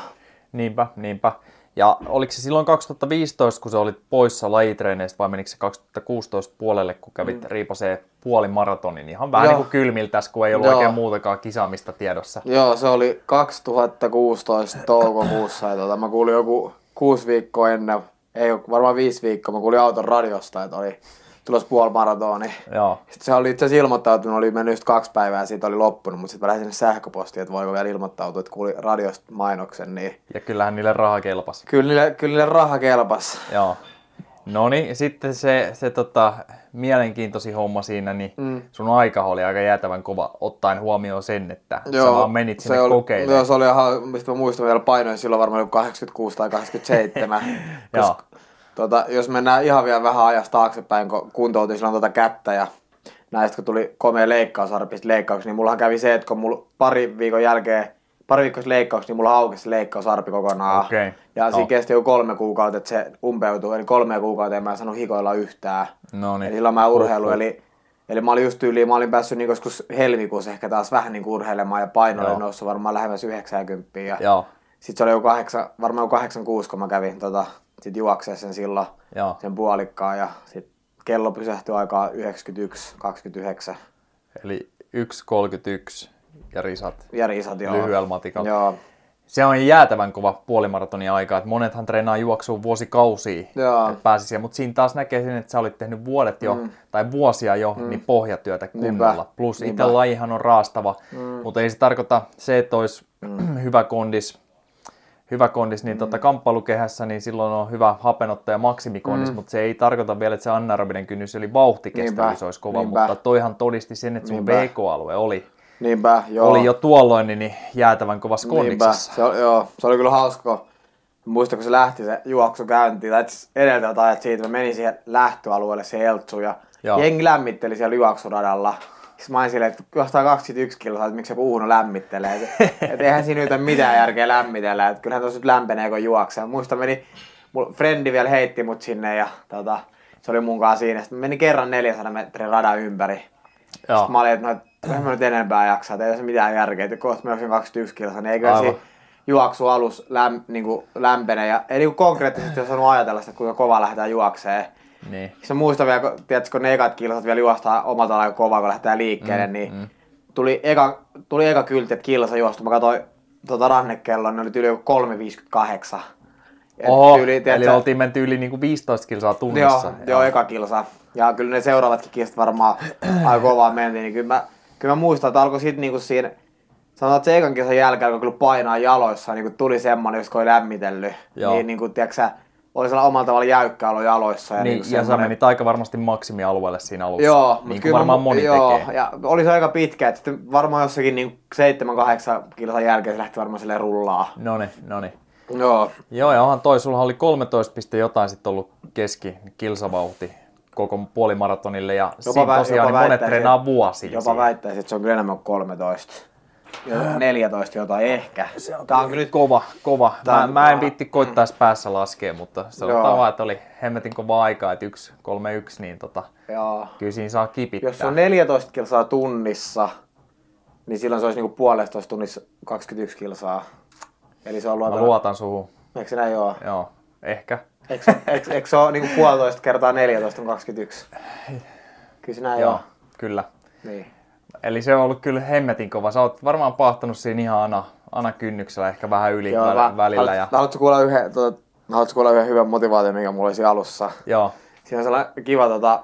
Niinpä, niinpä. Ja oliko se silloin 2015, kun sä olit poissa lajitreeneistä, vai menikö se 2016 puolelle, kun kävit mm. riipasee puoli maratonin? Ihan vähän Joo. niin kuin kylmiltäs, kun ei ollut Joo. oikein muutakaan kisaamista tiedossa. Joo, se oli 2016 toukokuussa. Ja tota, mä kuulin joku kuusi viikkoa ennen, ei varmaan viisi viikkoa, mä kuulin auton radiosta, että oli tulos puoli maratoni. Joo, Sitten se oli itse asiassa ilmoittautunut, oli mennyt just kaksi päivää ja siitä oli loppunut, mutta sitten mä lähdin sinne sähköpostiin, että voiko vielä ilmoittautua, että kuuli radiosta mainoksen, niin ja kyllähän niille raha kelpasi. kyllä niille, kyllä niille raha kelpas. Joo. No niin, sitten se, se tota, mielenkiintoisin homma siinä, niin mm. sun aika oli aika jäätävän kova, ottaen huomioon sen, että sä vaan menit sinne se oli, kokeilemaan. Joo, se oli ihan, mistä mä muistan vielä painoin silloin varmaan joku 86 tai 87. Joo. koska, tota, jos mennään ihan vielä vähän ajasta taaksepäin, kun kuntoutin silloin tota kättä ja näistä kun tuli komea leikkausarpista leikkauksia, niin mullahan kävi se, että kun mulla pari viikon jälkeen, pari viikkoa leikkauksia, niin mulla aukesi se leikkausarpi kokonaan. Okei. Ja No. siinä kesti jo kolme kuukautta, että se umpeutui, eli kolme kuukautta mä en saanut hikoilla yhtään. No niin. Eli silloin mä urheilu, eli, eli mä olin just tyyliin, mä olin päässyt niin joskus helmikuussa ehkä taas vähän niin urheilemaan ja paino oli Joo. noussut varmaan lähemmäs 90. Ja Joo, sitten se oli joku kahdeksan, varmaan joku 86, kun mä kävin tota, sit juokseen sen silloin, joo. sen puolikkaan ja sit kello pysähtyi aikaa 91, 29 Eli 1.31 ja risat ja risat joo. lyhyellä matikalla. Joo, Se on jäätävän kova puolimaratonin aika, että monethan treenaa juoksua vuosikausia, että pääsisi. Mutta siinä taas näkee sen, että sä olit tehnyt vuodet jo, mm. tai vuosia jo, mm. niin pohjatyötä kunnolla. Niinpä. Plus itse lajihan on raastava, mm. mutta ei se tarkoita se, että olisi mm. hyvä kondis, hyvä kondis, niin mm. tota kamppailukehässä, niin silloin on hyvä hapenotto ja maksimikondis, mm. mutta se ei tarkoita vielä, että se anaerobinen kynnys eli vauhtikestävyys Niinpä. olisi kova, Niinpä. mutta toihan todisti sen, että sun. VK-alue oli, Niinpä, joo. oli jo tuolloin niin jäätävän kovassa Niinpä. kondiksessa. Se, oli, joo, se oli kyllä hauska, muistan, kun se lähti se juoksu käyntiin, tai asiassa edeltävät ajat siitä, mä menin siihen lähtöalueelle, se Eltsuun, ja Joo. jengi lämmitteli siellä juoksuradalla. Sitten mä olin silleen, että jostain 21 kilsaa, että miksi joku Uuno lämmittelee. Et, et eihän siinä nyt ole mitään järkeä lämmitellä, että kyllähän tuossa nyt lämpenee, kun juoksee. Muista meni, mulla frendi vielä heitti mut sinne ja tota, se oli mun kanssa siinä. Sitten meni kerran 400 metrin radan ympäri. Joo. Sitten mä olin, että no, eihän mä nyt enempää jaksaa, ei tässä mitään järkeä, että kohta mä juoksin 21 kilsaa, niin eikö siinä juoksu alus läm, niin lämpene ja ei niin kuin konkreettisesti ole saanut ajatella sitä, kuinka kova lähdetään juokseen. Niin. Sitten muistan vielä, kun, tiedätkö, kun ne ekat kilsat vielä juostaan omalta aika kovaa, kun lähdetään liikkeelle, mm, niin mm. Tuli, eka, tuli eka kyltti, että kilsa juostu. Mä katsoin tota rannekellon, ne oli yli 3,58. Et Oho, tyyli, eli tiedätkö, oltiin menty yli niinku 15 kilsaa Joo, tunnissa. joo, eka kilsa. Ja kyllä ne seuraavatkin kilsat varmaan aika kovaa mentiin. Niin kyllä, mä, kyllä mä muistan, että alkoi sitten niinku siinä, sanotaan, että se ekan kilsan jälkeen, kun kyllä painaa jaloissa, niin kuin tuli semmonen, jos oli lämmitellyt. Joo. Niin, niin kuin, tiedätkö, sä, oli sellainen omalla tavalla jäykkä olo jaloissa. Ja, Niin, niin kuin ja sä menit aika varmasti maksimialueelle siinä alussa. Joo, niin mutta kuin kyllä varmaan moni joo, tekee. ja oli se aika pitkä, että sitten varmaan jossakin niin 7-8 kilsan jälkeen se lähti varmaan silleen rullaa. Noni, noni. Joo, Joo, ja onhan toi, sulla oli 13 piste jotain sitten ollut keski kilsavauhti koko puolimaratonille, ja jopa siinä tosiaan niin monet treenaa vuosia Jopa siihen. väittäisin, että se on kyllä enemmän kuin 13. Ja 14 jotain ehkä. Tää on kyllä nyt Kova, kova. Tää Mä, on- mä en viitti koittaa edes päässä laskea, mutta sanotaan Joo. vaan, että oli hemmetin kova aika, että 1, 3, 1, niin tota, Joo. kyllä siinä saa kipittää. Jos se on 14 kilsaa tunnissa, niin silloin se olisi niinku puolestoista tunnissa 21 kilsaa. Eli se on Mä luokalla... luotan suhun. Eikö se näin oo? Joo, ehkä. Eikö, se- eikö, eikö se ole niinku puolitoista kertaa 14 on 21? Kyllä se näin Joo, oo. kyllä. Niin. Eli se on ollut kyllä hemmetin kova. Sä oot varmaan pahtanut siinä ihan ana, ana kynnyksellä, ehkä vähän yli Joo, väl- mä, välillä. haluat- Ja, Haluatko kuulla yhden, tuota, haluatko kuulla yhden hyvän motivaation, mikä mulla olisi alussa? joo, Siinä on sellainen kiva, tota,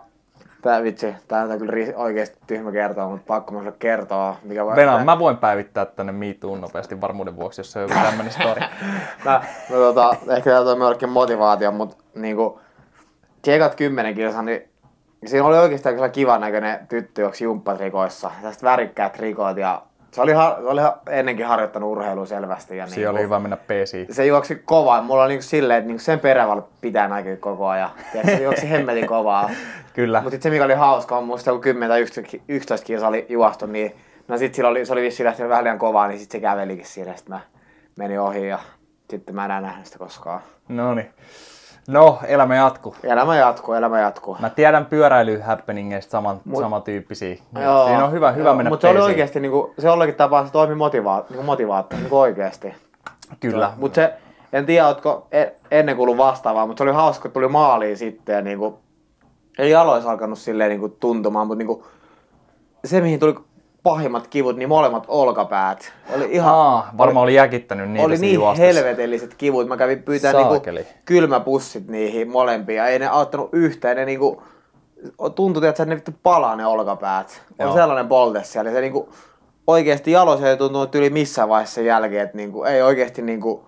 tää vitsi, tää on kyllä ri- oikeesti tyhmä kertoa, mutta pakko mulle kertoa. Mikä voi, Venä, mä voin päivittää tänne MeToon nopeasti varmuuden vuoksi, jos se on joku tämmönen story. mä, mä, tota, ehkä tää on myöskin motivaatio, mutta niinku, se ekat kymmenen kilsaa, niin siinä oli oikeastaan kyllä kiva näköinen tyttö juoksi jumppatrikoissa. Tästä värikkäät trikot ja se oli, se oli ennenkin harjoittanut urheilua selvästi. Ja Siinä oli hyvä mennä peesiin. se juoksi kovaa. Mulla oli niinku silleen, että niinku sen perävalle pitää näkyä koko ajan. Tiedätkö, se juoksi hemmetin kovaa. Kyllä. Mutta se mikä oli hauska, on muista kun 10 tai 11 11 kilsaa oli juostu, niin no sit sillä oli, se oli vissiin lähtenyt vähän liian kovaa, niin sit se kävelikin siinä, sit mä menin ohi ja sitten mä en enää nähnyt sitä koskaan. No niin. No, elämä jatkuu. Elämä jatkuu, elämä jatkuu. Mä tiedän pyöräilyhappeningeista saman, samantyyppisiä. Joo, Siinä on hyvä, hyvä joo, mennä Mutta se oli oikeesti, niinku, se jollakin tapaa se toimi motivaat, niinku motivaattori, niinku oikeesti. Kyllä. Mutta se, en tiedä, ootko e- ennen kuullut vastaavaa, mutta se oli hauska, kun tuli maaliin sitten ja niinku, ei jaloissa alkanut silleen niinku tuntumaan, mutta niinku, se mihin tuli pahimmat kivut, niin molemmat olkapäät. Oli ihan, Aa, varmaan oli jäkittänyt niitä oli niin juostessa. helvetelliset kivut. Mä kävin pyytää niinku kylmäpussit niihin molempiin ja ei ne auttanut yhtään. Ne niinku, tuntui, että ne vittu palaa ne olkapäät. On Joo. sellainen polte siellä. Se niinku, oikeesti jaloissa ei tuntunut yli missään vaiheessa sen jälkeen, että niinku, ei oikeesti niinku,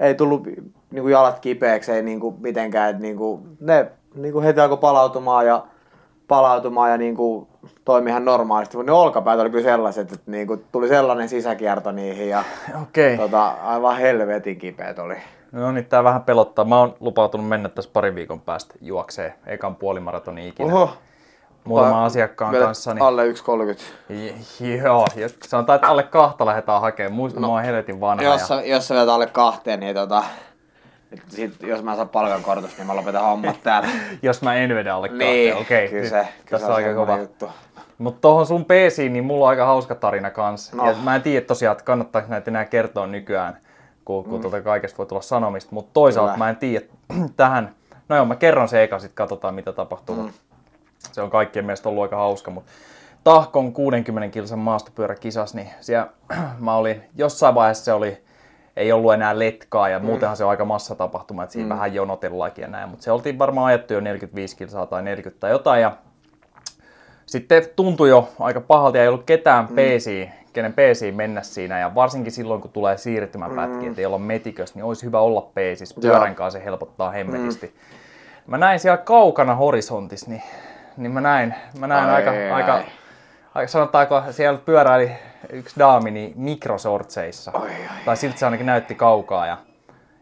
ei tullut niinku jalat kipeäksi, ei niinku mitenkään, että niinku, ne niinku heti alkoi palautumaan ja palautumaan ja niinku toimi ihan normaalisti, mutta ne olkapäät oli kyllä sellaiset, että niinku tuli sellainen sisäkierto niihin ja Okei. tota, aivan helvetin kipeät oli. No niin, tää vähän pelottaa. Mä oon lupautunut mennä tässä parin viikon päästä juoksee ekan puolimaratonin ikinä. Oho, Muutaman Pa- asiakkaan kanssa. Niin... Alle 1,30. J- Joo, sanotaan, että alle kahta lähdetään hakemaan. Muista, no, mä oon helvetin vanha. Jos, Ja... jos sä vedät alle kahteen, niin tota, sit, jos mä saan palkankorotusta, niin mä lopetan hommat täällä. Jos mä en vedä alle niin, okei. kyllä nyt se, kyllä tässä on aika kova. Juttu. Mutta tuohon sun peesiin, niin mulla on aika hauska tarina kanssa. No. Ja mä en tiedä tosiaan, että kannattaako näitä enää kertoa nykyään, kun, kun mm. tuota kaikesta voi tulla sanomista. Mutta toisaalta Kyllä. mä en tiedä tähän, no joo, mä kerron se eka, sitten katsotaan mitä tapahtuu. Mm. Se on kaikkien mielestä ollut aika hauska, mutta Tahkon 60 kilsan maastopyöräkisas, niin siellä mä olin, jossain vaiheessa se oli ei ollut enää letkaa ja muutenhan se on aika massatapahtuma, että siinä mm. vähän jonotellaankin ja näin, mutta se oltiin varmaan ajettu jo 45 kilsaa tai 40 tai jotain ja sitten tuntui jo aika pahalta ja ei ollut ketään mm. peesiä, kenen peesiä mennä siinä ja varsinkin silloin kun tulee siirtymäpätkiä, mm. että ei olla metikös, niin olisi hyvä olla peesissä, pyörän kanssa se helpottaa hemmetisti. Mm. Mä näin siellä kaukana horisontissa, niin, niin mä näin, mä näin ai, aika, ai. aika sanotaanko siellä pyöräili yksi daami niin mikrosortseissa. Ai, ai, tai siltä se ainakin näytti kaukaa ja,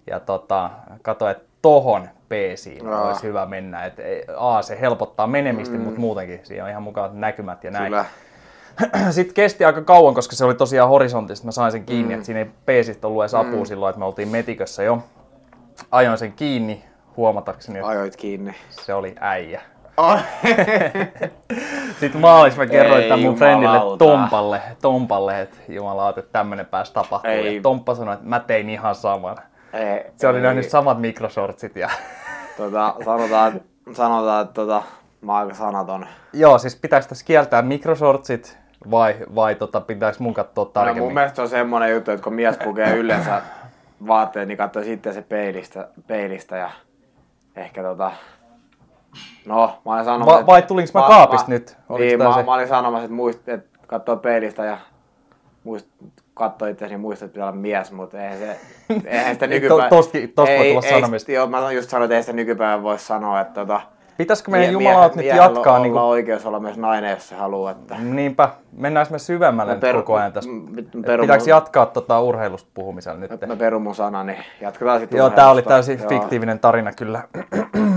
ja tota, katsoin, että tohon peesiin no. olisi hyvä mennä. Et, A, se helpottaa menemistä, mm. mutta muutenkin siinä on ihan mukaan näkymät ja näin. Kyllä. Sitten kesti aika kauan, koska se oli tosiaan horisontista. Mä sain sen kiinni, mm. että siinä ei peesistä ollut edes apua mm. silloin, että me oltiin metikössä jo. Ajoin sen kiinni huomatakseni. Ajoit kiinni. Se oli äijä. Oh. Sitten maalissa mä kerroin tämän mun friendille Tompalle, Tompalle että jumala, että tämmönen pääsi tapahtuu. Ei. Ja Tomppa sanoi, että mä tein ihan saman. Ei, se oli ei. nähnyt samat mikrosortsit. Ja... Tota, sanotaan, sanotaan, että tota, mä oon aika sanaton. Joo, siis pitääkö tässä kieltää mikrosortsit vai, vai tota, pitääkö mun katsoa tarkemmin? No, mun mielestä se on semmonen juttu, että kun mies pukee yleensä vaatteet, niin katsoo sitten se peilistä, peilistä ja ehkä tota, No, mä olin sanomassa, Va- vai tulinko mä, kaapista mä, nyt? Oliko niin, mä, se? mä, olin sanomassa, että, muist, että katsoo peilistä ja muist, katsoo itseäsi niin muistat, että pitää olla mies, mutta eihän se, eihän sitä nykypäivä... Toski, tosta ei, tulla sanomista. Joo, mä just sanoin, että ei sitä nykypäivä voi sanoa, että tota, Pitäisikö meidän jumalaut nyt jatkaa? Niin kuin... oikeus olla myös nainen, jos se haluaa. Että... Niinpä, mennään me syvemmälle me peru... koko ajan tässä. Peru... Pitääkö jatkaa tota urheilusta puhumisella nyt? Mä perun mun sana, niin jatketaan sitten Joo, tää oli täysin Joo. fiktiivinen tarina kyllä.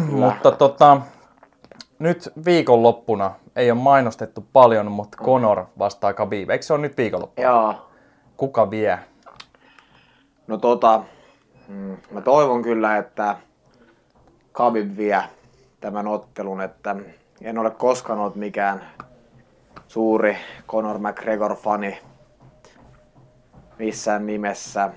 Mutta tota, nyt viikonloppuna, ei ole mainostettu paljon, mutta Conor vastaa Khabib. Eikö se ole nyt viikonloppuna? Joo. Kuka vie? No tota, mm, mä toivon kyllä, että Khabib vie tämän ottelun, että en ole koskaan ollut mikään suuri Conor McGregor-fani missään nimessä.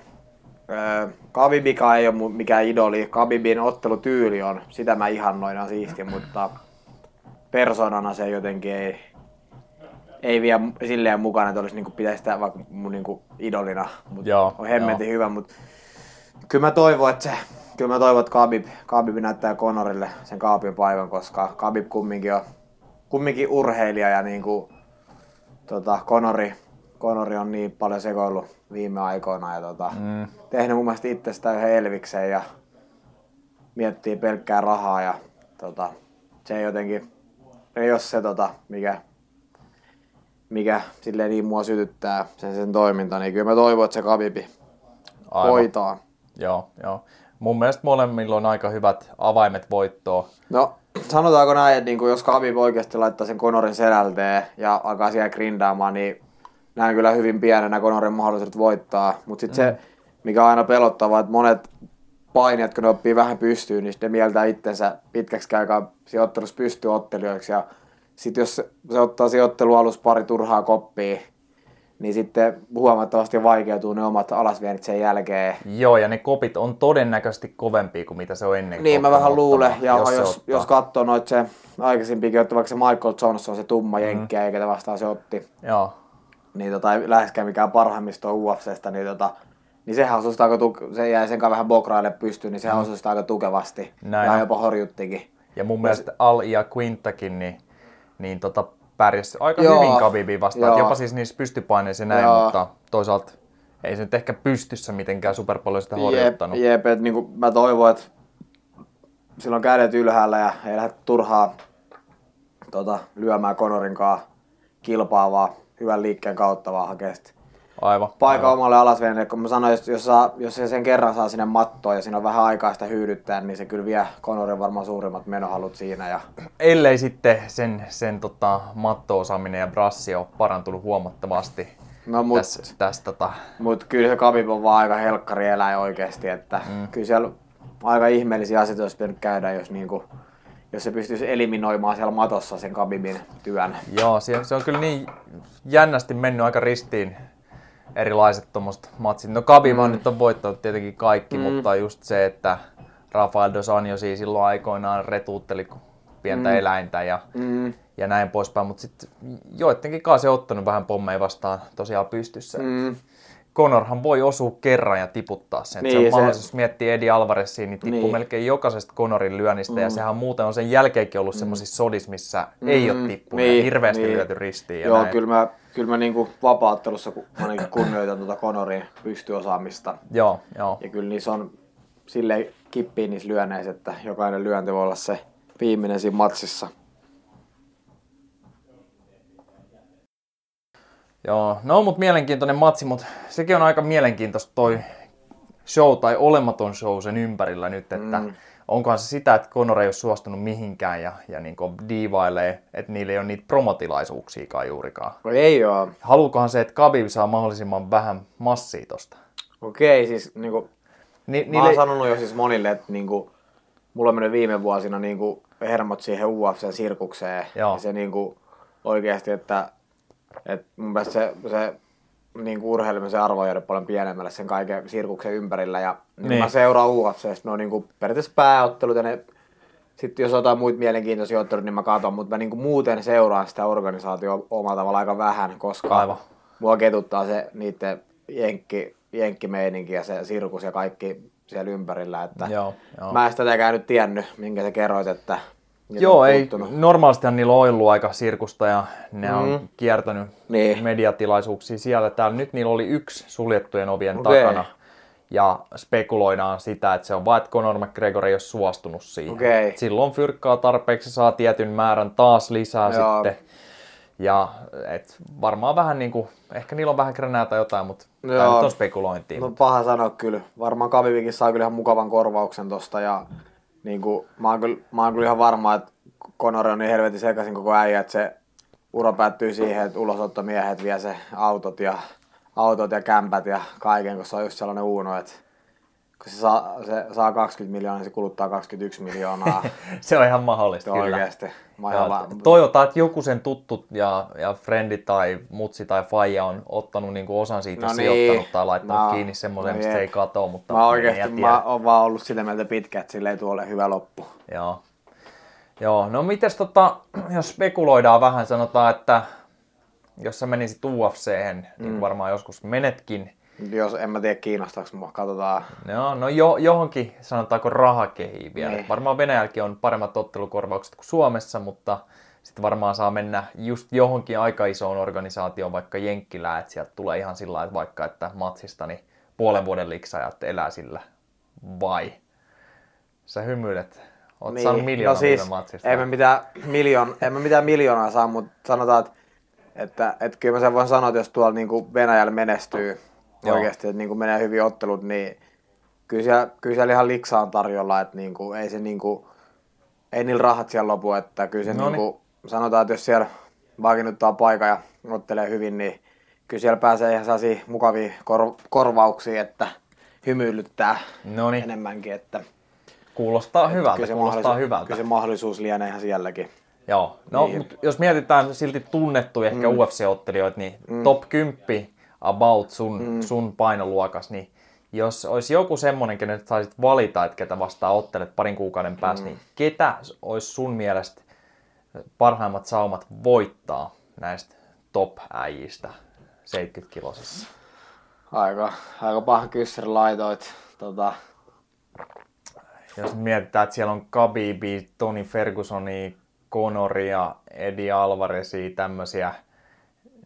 Khabibika ei ole mikään idoli. Khabibin ottelutyyli on, sitä mä ihannoin, on siisti, mutta persoonana se jotenkin ei, ei vie silleen mukana, että olisi niinku, pitäisi sitä vaikka mun niinku idolina, mutta joo, on hemmetin joo. hyvä, mutta kyllä mä toivon, että se, kyllä mä toivon, että Khabib, Khabib näyttää Conorille sen kaapin paikan, koska Khabib kumminkin on kumminkin urheilija ja niinku, tota, Conori, Conori on niin paljon sekoillut viime aikoina ja tota, mm. tehnyt mun mielestä itsestään yhden elvikseen ja miettii pelkkää rahaa ja tota, se jotenkin ei ole se, tota, mikä, mikä silleen niin mua sytyttää sen, sen toiminta, niin kyllä mä toivon, että se Kabibi Aivan. hoitaa. Joo, joo. Mun mielestä molemmilla on aika hyvät avaimet voittoon. No, sanotaanko näin, että niin jos Khabib oikeasti laittaa sen Konorin selälteen ja alkaa siellä grindaamaan, niin näen kyllä hyvin pienenä Konorin mahdollisuudet voittaa. Mutta sitten mm. se, mikä on aina pelottavaa, että monet painijat, kun ne oppii vähän pystyyn, niin ne mieltää itsensä pitkäksi aikaa sijoittelussa pystyottelijoiksi. Ja sitten jos se ottaa sijoittelu alus pari turhaa koppia, niin sitten huomattavasti vaikeutuu ne omat alasviennit sen jälkeen. Joo, ja ne kopit on todennäköisesti kovempia kuin mitä se on ennen. Niin, mä vähän luulen. Ja jos, jos, jos katsoo noit se aikaisempikin, että vaikka se Michael Johnson on se tumma mm. jenkkiä, eikä vastaan se otti. Joo. Niin tota, läheskään mikään parhaimmista UFCstä, niin tota, niin sehän osui aika tuke- se jäi sen vähän bokraille pystyyn, niin sehän mm. osui aika tukevasti. Näin. Ja jopa horjuttikin. Ja mun mielestä Al ja Quintakin, niin, niin tota, pärjäsi aika joo, hyvin Khabibin vastaan. Jopa siis niissä pystypaineissa näin, joo. mutta toisaalta ei se nyt ehkä pystyssä mitenkään super paljon sitä horjuttanut. Jep, jep että niin mä toivon, että silloin kädet ylhäällä ja ei lähde turhaa tota, lyömään Konorin kanssa kilpaa, vaan hyvän liikkeen kautta vaan hakee Aivan. Paikan omalle alasveneelle, kun mä sanoin, jos, jos, saa, jos se sen kerran saa sinne mattoon ja siinä on vähän aikaa sitä hyydyttää, niin se kyllä vie Conorin varmaan suurimmat menohalut siinä. Ja... Ellei sitten sen, sen tota, matto-osaaminen ja brassi ole parantunut huomattavasti. No, mut, tässä, tässä, tota... mut kyllä se Khabib on vaan aika helkkari eläin oikeasti, että mm. kyllä siellä aika ihmeellisiä asioita olisi pitänyt käydä, jos niinku, jos se pystyisi eliminoimaan siellä matossa sen Khabibin työn. Joo, se, se on kyllä niin jännästi mennyt aika ristiin erilaiset tuommoiset matsit. No Kabiman mm. nyt on voittanut tietenkin kaikki, mm. mutta just se, että Rafael dos Anjosi silloin aikoinaan retuutteli pientä mm. eläintä ja, mm. ja näin poispäin, mutta sitten joidenkin kanssa on ottanut vähän pommeja vastaan tosiaan pystyssä. Mm. Conorhan voi osua kerran ja tiputtaa sen. Niin, se on se... mahdollisuus, jos miettii Edi Alvarezia, niin tippuu niin. melkein jokaisesta Conorin lyönnistä. Mm. Ja sehän muuten on sen jälkeenkin ollut mm. semmoisissa sodissa, missä mm. ei ole tippunut niin, ja hirveästi niin. lyöty ristiin. Joo, näin. kyllä mä, kyllä mä niinku vapaattelussa kun ainakin kunnioitan tuota Conorin pystyosaamista. Joo, joo. Ja kyllä niissä on silleen kippiin niissä lyönneissä, että jokainen lyönti voi olla se viimeinen siinä matsissa. Joo, no mutta mielenkiintoinen matsi, mutta sekin on aika mielenkiintoista toi show tai olematon show sen ympärillä nyt, että mm. onkohan se sitä, että Conor ei ole suostunut mihinkään ja, ja niin diivailee, että niillä ei ole niitä promotilaisuuksiakaan juurikaan. No ei ole. Haluukohan se, että Khabib saa mahdollisimman vähän massia tosta? Okei, siis niinku, Ni, mä oon sanonut jo siis monille, että niinku, mulla on mennyt viime vuosina niinku hermot siihen UFC-sirkukseen. Joo. Ja se niinku, oikeasti, että et mun mielestä se, se niin urheilemisen arvo on paljon pienemmälle sen kaiken sirkuksen ympärillä. Ja niin. niin. mä seuraan UFC, ne on niin kuin periaatteessa pääottelut ja ne, sitten jos jotain muita mielenkiintoisia otteluita, niin mä katson, mutta mä niin kuin muuten seuraan sitä organisaatioa omalla tavalla aika vähän, koska Aivan. mua ketuttaa se niiden jenkki, jenkkimeininki ja se sirkus ja kaikki siellä ympärillä. Että joo, joo. Mä en sitä nyt tiennyt, minkä sä kerroit, että Joo, ei, normaalistihan niillä on ollut aika sirkusta ja ne mm. on kiertänyt niin. mediatilaisuuksia siellä. Täällä nyt niillä oli yksi suljettujen ovien okay. takana. Ja spekuloidaan sitä, että se on vain, että Conor McGregor ei ole suostunut siihen. Okay. Silloin fyrkkaa tarpeeksi, saa tietyn määrän taas lisää Joo. sitten. Ja et varmaan vähän niin kuin, ehkä niillä on vähän kränää tai jotain, mutta Joo. tämä nyt on spekulointia. No paha sanoa kyllä. Varmaan Kavivikin saa kyllä ihan mukavan korvauksen tosta ja niin kuin, mä, oon kyllä, mä oon kyllä ihan varma, että Conor on niin helvetin sekaisin koko äijä, että se ura päättyy siihen, että ulosottomiehet vie se autot ja, autot ja kämpät ja kaiken, kun se on just sellainen uuno, että kun se saa, se saa 20 miljoonaa, niin se kuluttaa 21 miljoonaa. se on ihan mahdollista, kyllä. Oikeasti. Ja, toivotaan, että joku sen tuttu ja, ja frendi tai mutsi tai faija on ottanut niinku osan siitä no niin. sijoittanut tai laittanut no, kiinni semmoisen, no mistä se ei katoa. Mutta mä oikeasti mä oon vaan ollut sitä mieltä pitkä, että sille ei tule hyvä loppu. Joo. Joo, no mites tota, jos spekuloidaan vähän, sanotaan, että jos sä menisit UFC, niin mm. varmaan joskus menetkin, jos en mä tiedä kiinnostaako mua, katsotaan. No, no jo, johonkin sanotaanko rahakehiin vielä. Niin. Varmaan Venäjälläkin on paremmat ottelukorvaukset kuin Suomessa, mutta sitten varmaan saa mennä just johonkin aika isoon organisaatioon, vaikka Jenkkilää, että sieltä tulee ihan sillä että vaikka että matsista niin puolen vuoden liksajat elää sillä. Vai? Sä hymyilet. Oot niin. saanut miljoonaa no siis, matsista. En mä mitään, miljoon, en mä mitään miljoonaa saa, mutta sanotaan, että, että, että kyllä mä sen voin sanoa, että jos tuolla niin kuin Venäjällä menestyy, Joo. oikeasti, että niin kuin menee hyvin ottelut, niin kyllä siellä, kyllä siellä ihan liksa on tarjolla, että niin kuin, ei se niin kuin, ei niillä rahat siellä lopu, että kyllä se niin kuin, sanotaan, että jos siellä vakiinnuttaa paikka ja ottelee hyvin, niin kyllä siellä pääsee ihan sellaisia mukavia kor- korvauksia, että hymyilyttää Noniin. enemmänkin, että Kuulostaa että hyvältä, kyllä se kuulostaa hyvältä. Kyllä se mahdollisuus lienee ihan sielläkin. Joo, no niin. mutta jos mietitään silti tunnettuja ehkä mm. UFC-ottelijoita, niin mm. top 10 about sun, mm. sun painoluokas, niin jos olisi joku semmoinen, kenen saisit valita, että ketä vastaan ottelet parin kuukauden päästä, mm. niin ketä olisi sun mielestä parhaimmat saumat voittaa näistä top-äijistä 70-kilosissa? Aika, aika paha kyssäri laitoit. Tota... Jos mietitään, että siellä on Kabibi, Tony Fergusoni, Conoria, Eddie Alvarezia, tämmöisiä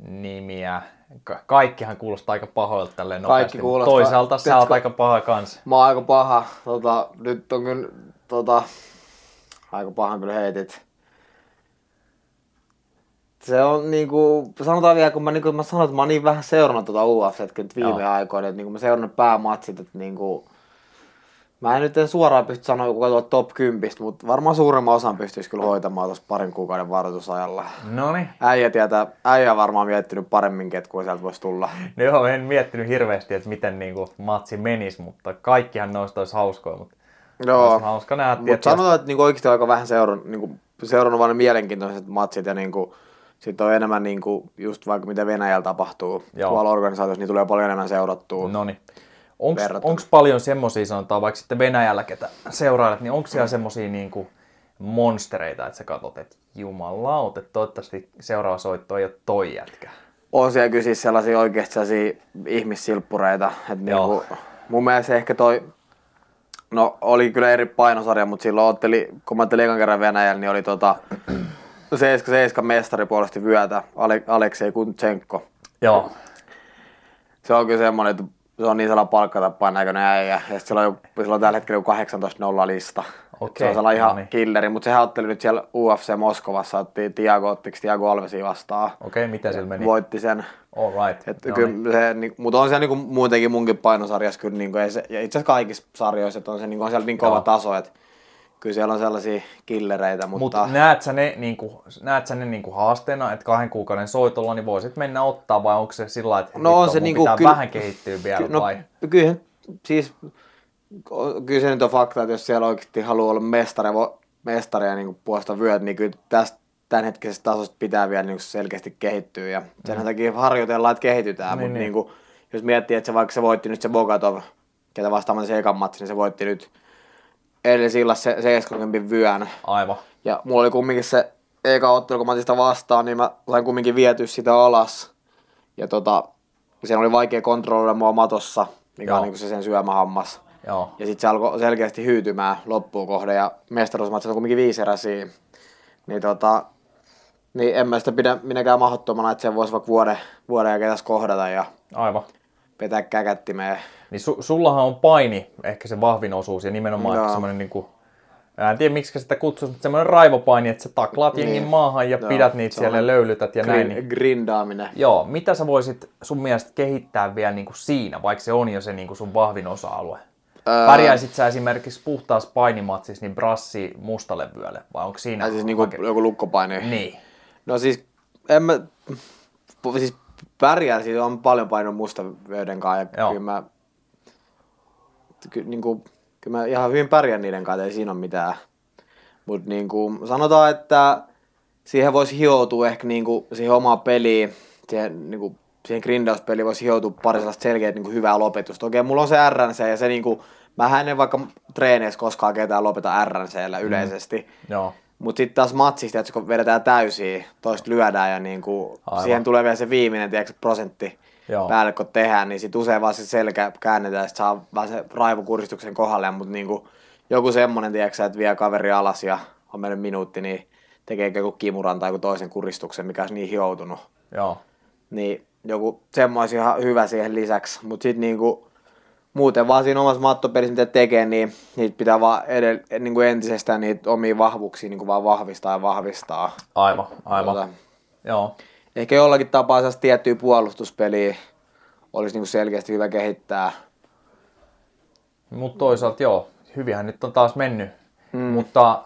nimiä, Ka- kaikkihan kuulostaa aika pahoilta tälleen nopeasti. kuulostaa. Toisaalta sä oot aika paha kans. Mä oon aika paha. Tota, nyt on kyllä tota, aika pahan kyllä heitit. Se on niinku, sanotaan vielä, kun mä, niinku, mä sanoin, että mä oon niin vähän seurannut tuota UFC nyt viime Joo. aikoina, että niinku mä seurannut päämatsit, että niinku, Mä en nyt en suoraan pysty sanoa, kuka tuo top 10, mutta varmaan suurimman osan pystyisi kyllä hoitamaan tuossa parin kuukauden varoitusajalla. No niin. Äijä tietää, äijä on varmaan miettinyt paremmin, kuin sieltä voisi tulla. No joo, en miettinyt hirveästi, että miten niinku matsi menisi, mutta kaikkihan noista olisi hauskoja. Mutta joo. Olisi hauska nähdä. Mutta sanotaan, että niinku oikeasti aika vähän seurannut, niinku, seurannut vain mielenkiintoiset matsit ja niinku, sitten on enemmän niinku, just vaikka mitä Venäjällä tapahtuu Joo. tuolla organisaatiossa, niin tulee paljon enemmän seurattua. No niin. Onko paljon semmoisia, sanotaan vaikka sitten Venäjällä, ketä seurailet, niin onko siellä semmoisia niin monstereita, että sä katsot, että jumalauta, että toivottavasti seuraava soitto ei ole toi jätkä? on siellä kyllä siis sellaisia oikeasti sellaisia ihmissilppureita. Että niinku, mun mielestä ehkä toi, no oli kyllä eri painosarja, mutta silloin otteli, kun mä ottelin ekan kerran Venäjällä, niin oli tota 7 mestari puolesti vyötä, Ale, Aleksei Kuntsenko. Joo. Se on kyllä semmoinen, että se on niin sellainen palkkatappaan näköinen äijä. Ja sillä on, sillä on tällä hetkellä 18-0 lista. Okei, se on sellainen ihan no niin. killeri, mutta sehän otteli nyt siellä UFC Moskovassa, otti Tiago, ottiko Tiago Alvesi vastaan. Okei, miten sillä meni? Voitti sen. All right. Et No kyllä niin. se, niin, mutta on se niin muutenkin munkin painosarjassa kyllä, niin kuin, se, ja itse asiassa kaikissa sarjoissa, että on se niin kuin, on siellä niin kova Joo. taso, että kyllä siellä on sellaisia killereitä, mutta, Mutta näet sä ne, niin kuin, näet sä ne niin kuin haasteena, että kahden kuukauden soitolla niin voisit mennä ottaa vai onko se sillä että No on se mun niinku pitää kyllä- vähän kehittyä vielä Ky- no, vai? Kyllä, siis, kyllä se nyt on fakta, että jos siellä oikeasti haluaa olla mestari, vo- mestari ja niin puolesta vyöt, niin kyllä tästä tämänhetkisestä tasosta pitää vielä niin selkeästi kehittyä. Ja sen mm. takia harjoitellaan, että kehitytään. Niin, Mutta niin. niin. Niin jos miettii, että se vaikka se voitti nyt se Bogatov, ketä vastaamaan se ekan matsi, niin se voitti nyt edellisillä se 70 vyön. Aivan. Ja mulla oli kumminkin se eka ottelu, kun mä otin sitä vastaan, niin mä sain kumminkin vietyä sitä alas. Ja tota, siinä oli vaikea kontrolloida mua matossa, mikä Joo. on niin se sen syömähammas. Joo. Ja sitten se alkoi selkeästi hyytymään loppuun kohde ja mestaruusmatsit on kumminkin viisi eräsiä. Niin tota, niin en mä sitä pidä minäkään mahdottomana, että sen voisi vaikka vuoden, vuoden jälkeen tässä kohdata ja Aivan. Vetää käkättimeen. Niin su- sullahan on paini ehkä se vahvin osuus ja nimenomaan ehkä semmoinen niinku, mä en tiedä miksi sitä kutsuisi, mutta semmoinen raivopaini, että sä taklaat Niin. jengin maahan ja Joo, pidät niitä siellä ja löylytät ja näin. Grin, Niin, grindaaminen. joo, mitä sä voisit sun mielestä kehittää vielä niinku siinä, vaikka se on jo se niinku sun vahvin osa-alue? Öö, Pärjäisit sä esimerkiksi puhtaassa painimatsissa niin brassi mustalevyölle, vai onko siinä? tai siis niinku joku lukkopaini. Niin. No siis, en mä, siis pärjää, siis on paljon painoa musta vöyden kanssa ja Joo. kyllä mä, ky, niinku, kyllä mä ihan hyvin pärjään niiden kanssa, ei siinä ole mitään. Mutta niinku, sanotaan, että siihen voisi hioutua ehkä niinku, siihen omaan peliin, siihen, niinku, siihen grindauspeliin voisi hioutua pari sellaista selkeät niinku, hyvää lopetusta. Okei, mulla on se RNC ja se niinku, mä en vaikka treeneissä koskaan ketään lopeta RNCllä yleisesti. Joo. Mutta sitten taas matsista, että kun vedetään täysiä, toista lyödään ja niinku, Aivan. siihen tulee vielä se viimeinen tiedätkö, prosentti Joo. päälle, kun tehdään, niin sitten usein vaan se selkä käännetään ja sit saa vähän se raivokuristuksen kohdalle, mutta niinku, joku semmonen, tiedätkö, että vie kaveri alas ja on mennyt minuutti, niin tekee joku kimuran tai joku toisen kuristuksen, mikä olisi niin hioutunut. Joo. Niin joku semmoinen ihan hyvä siihen lisäksi, mutta sitten niinku, muuten vaan siinä omassa mattopelissä, mitä tekee, niin niitä pitää vaan edell- niin kuin entisestään niitä omia vahvuuksia niin kuin vaan vahvistaa ja vahvistaa. Aivan, aivan. Tota, Joo. ehkä jollakin tapaa sellaista tiettyä puolustuspeliä olisi niin kuin selkeästi hyvä kehittää. Mutta toisaalta joo, hyvinhän nyt on taas mennyt. Mm. Mutta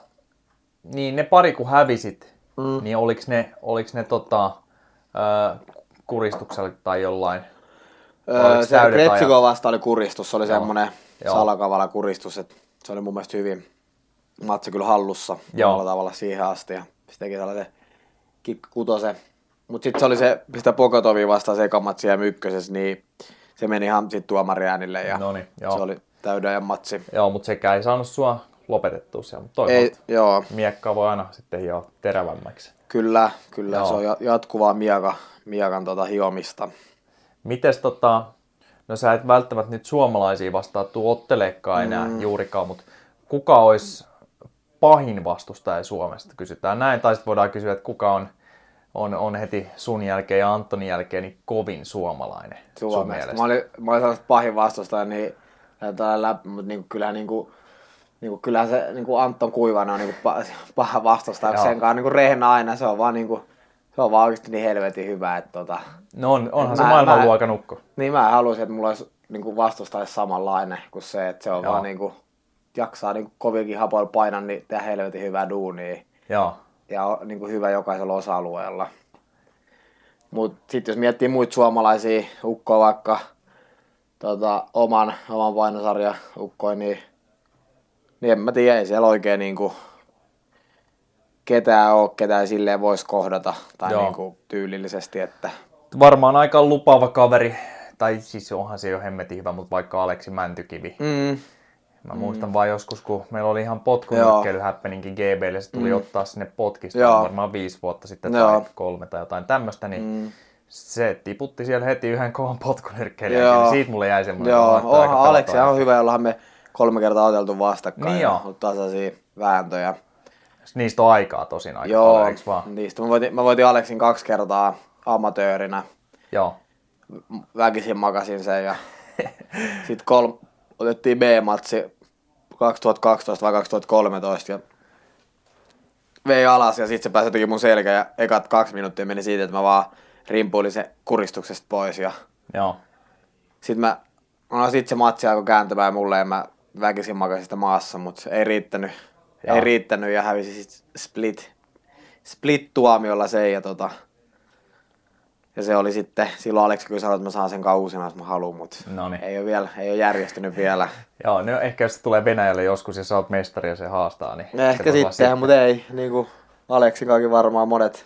niin ne pari kun hävisit, mm. niin oliks ne, oliks ne tota, ö, kuristuksella tai jollain? Öö, se Kretsiko vasta oli kuristus, se oli Joo. semmoinen salakavala kuristus, että se oli mun mielestä hyvin matsi kyllä hallussa Joo. monella tavalla siihen asti ja se teki sellaisen kikkutosen. Mutta sitten se oli se, sitä Pokotovia vastaan se eka matsi ja ykkösessä, niin se meni ihan sit tuomariäänille ja Noniin, se oli täyden matsi. Joo, mutta sekään ei saanut sua lopetettua siellä. Mutta Ei, toisaalta joo, miekkaa voi aina sitten hioa terävämmäksi. kyllä, kyllä Joo. se on ja- jatkuvaa miaka, miakan tota hiomista. Mites tota, no sä et välttämättä nyt suomalaisia vastaan tuu otteleekaan enää mm. juurikaan, mutta kuka olisi pahin vastustaja Suomesta? Kysytään näin, tai sitten voidaan kysyä, että kuka on, on, on heti sun jälkeen ja Antonin jälkeen niin kovin suomalainen Suomesta. Mä olin, mä olin sellaista pahin vastustaja, niin läpi, mutta niinku, kyllähän, niinku, niinku, kyllähän se niinku Anton Kuivanen on niinku, pa, paha vastustaja, sen kanssa niinku rehna aina, se on vaan niinku, se on vaan oikeasti niin helvetin hyvä, että tota, No on, onhan se Mä- maailmanluokan ukko. niin mä haluaisin, että mulla olisi niinku vastustaja samanlainen kuin se, että se on Joo. vaan niinku, jaksaa niinku koviakin hapoilla painaa, niin tehdä helvetin hyvää duunia Joo, ja on niin kuin hyvä jokaisella osa-alueella. Mutta sitten jos miettii muita suomalaisia ukkoja, vaikka tota, oman, oman painosarjan ukkoja, niin, niin en mä tiedä, ei siellä oikein niin kuin, ketään ole, ketään silleen voisi kohdata tai Joo. niin kuin, tyylillisesti, että varmaan aika lupaava kaveri, tai siis onhan se jo hemmetin hyvä, mutta vaikka Aleksi Mäntykivi. mm, Mä muistan vaan joskus, kun meillä oli ihan potkunyrkkeily happeninkin GBlle, se tuli mm. ottaa sinne potkista Joo. varmaan viisi vuotta sitten Joo. tai kolme tai jotain tämmöistä, niin mm. Se tiputti siellä heti yhden kovan potkunyrkkeilijän, niin siitä mulle jäi semmoinen. Joo, onhan Aleksi on hyvä, jollahan me kolme kertaa oteltu vastakkain. Niin ollut tasaisia vääntöjä. Niistä on aikaa tosin aika Joo, paljon, vaan? niistä mä voitin, mä voitin Aleksin kaksi kertaa amatöörinä. Joo. Väkisin makasin sen ja sitten kol, otettiin B-matsi 2012 vai 2013 ja vei alas ja sitten se pääsi jotenkin mun selkä ja ekat kaksi minuuttia meni siitä, että mä vaan rimpuilin se kuristuksesta pois ja Joo. sitten mä, no sit se matsi alkoi kääntämään mulle ja mä väkisin makasin sitä maassa, mutta se ei riittänyt, Joo. ei riittänyt ja hävisi sit split, split tuomiolla se ja tota, ja se oli sitten, silloin Aleksi kyllä sanoi, että mä saan sen kausina, jos mä haluan, mutta Noniin. ei ole vielä, ei ole järjestynyt vielä. Joo, no ehkä jos se tulee Venäjälle joskus ja sä oot mestari ja se haastaa, niin... Ja ehkä olla sitten, mutta ei, niin kuin Aleksin kaikki varmaan monet,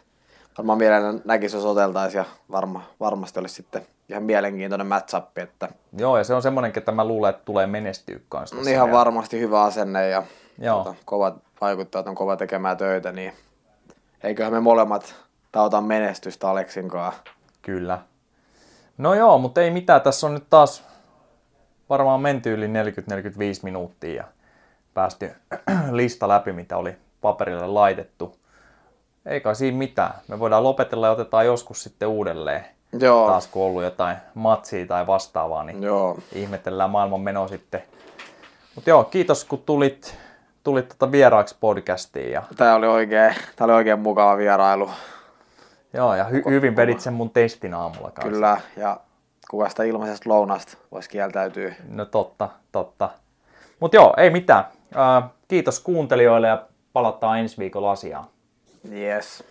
varmaan mielellään näkisi, jos oteltaisiin ja varma, varmasti olisi sitten ihan mielenkiintoinen match että Joo, ja se on semmoinen, että mä luulen, että tulee menestyä kanssa. ihan vielä. varmasti hyvä asenne ja Joo. tota, kovat vaikuttajat on kova tekemään töitä, niin eiköhän me molemmat tauta menestystä Aleksin kanssa. Kyllä. No joo, mutta ei mitään. Tässä on nyt taas varmaan menty yli 40-45 minuuttia ja päästy lista läpi, mitä oli paperille laitettu. Ei kai siinä mitään. Me voidaan lopetella ja otetaan joskus sitten uudelleen. Joo, Taas kun on ollut jotain matsia tai vastaavaa, niin joo. ihmetellään maailman meno sitten. Mutta joo, kiitos kun tulit, tulit tota vieraaksi podcastiin. Ja, Tämä oli oikein, tää oli oikein mukava vierailu. joo, ja hy- hyvin vedit sen mun testin aamulla kanssa. Kyllä, ja kuvasta ilmaisesta lounasta voisi kieltäytyä. No totta, totta. Mutta joo, ei mitään. Ää, kiitos kuuntelijoille ja palataan ensi viikolla asiaan. Yes.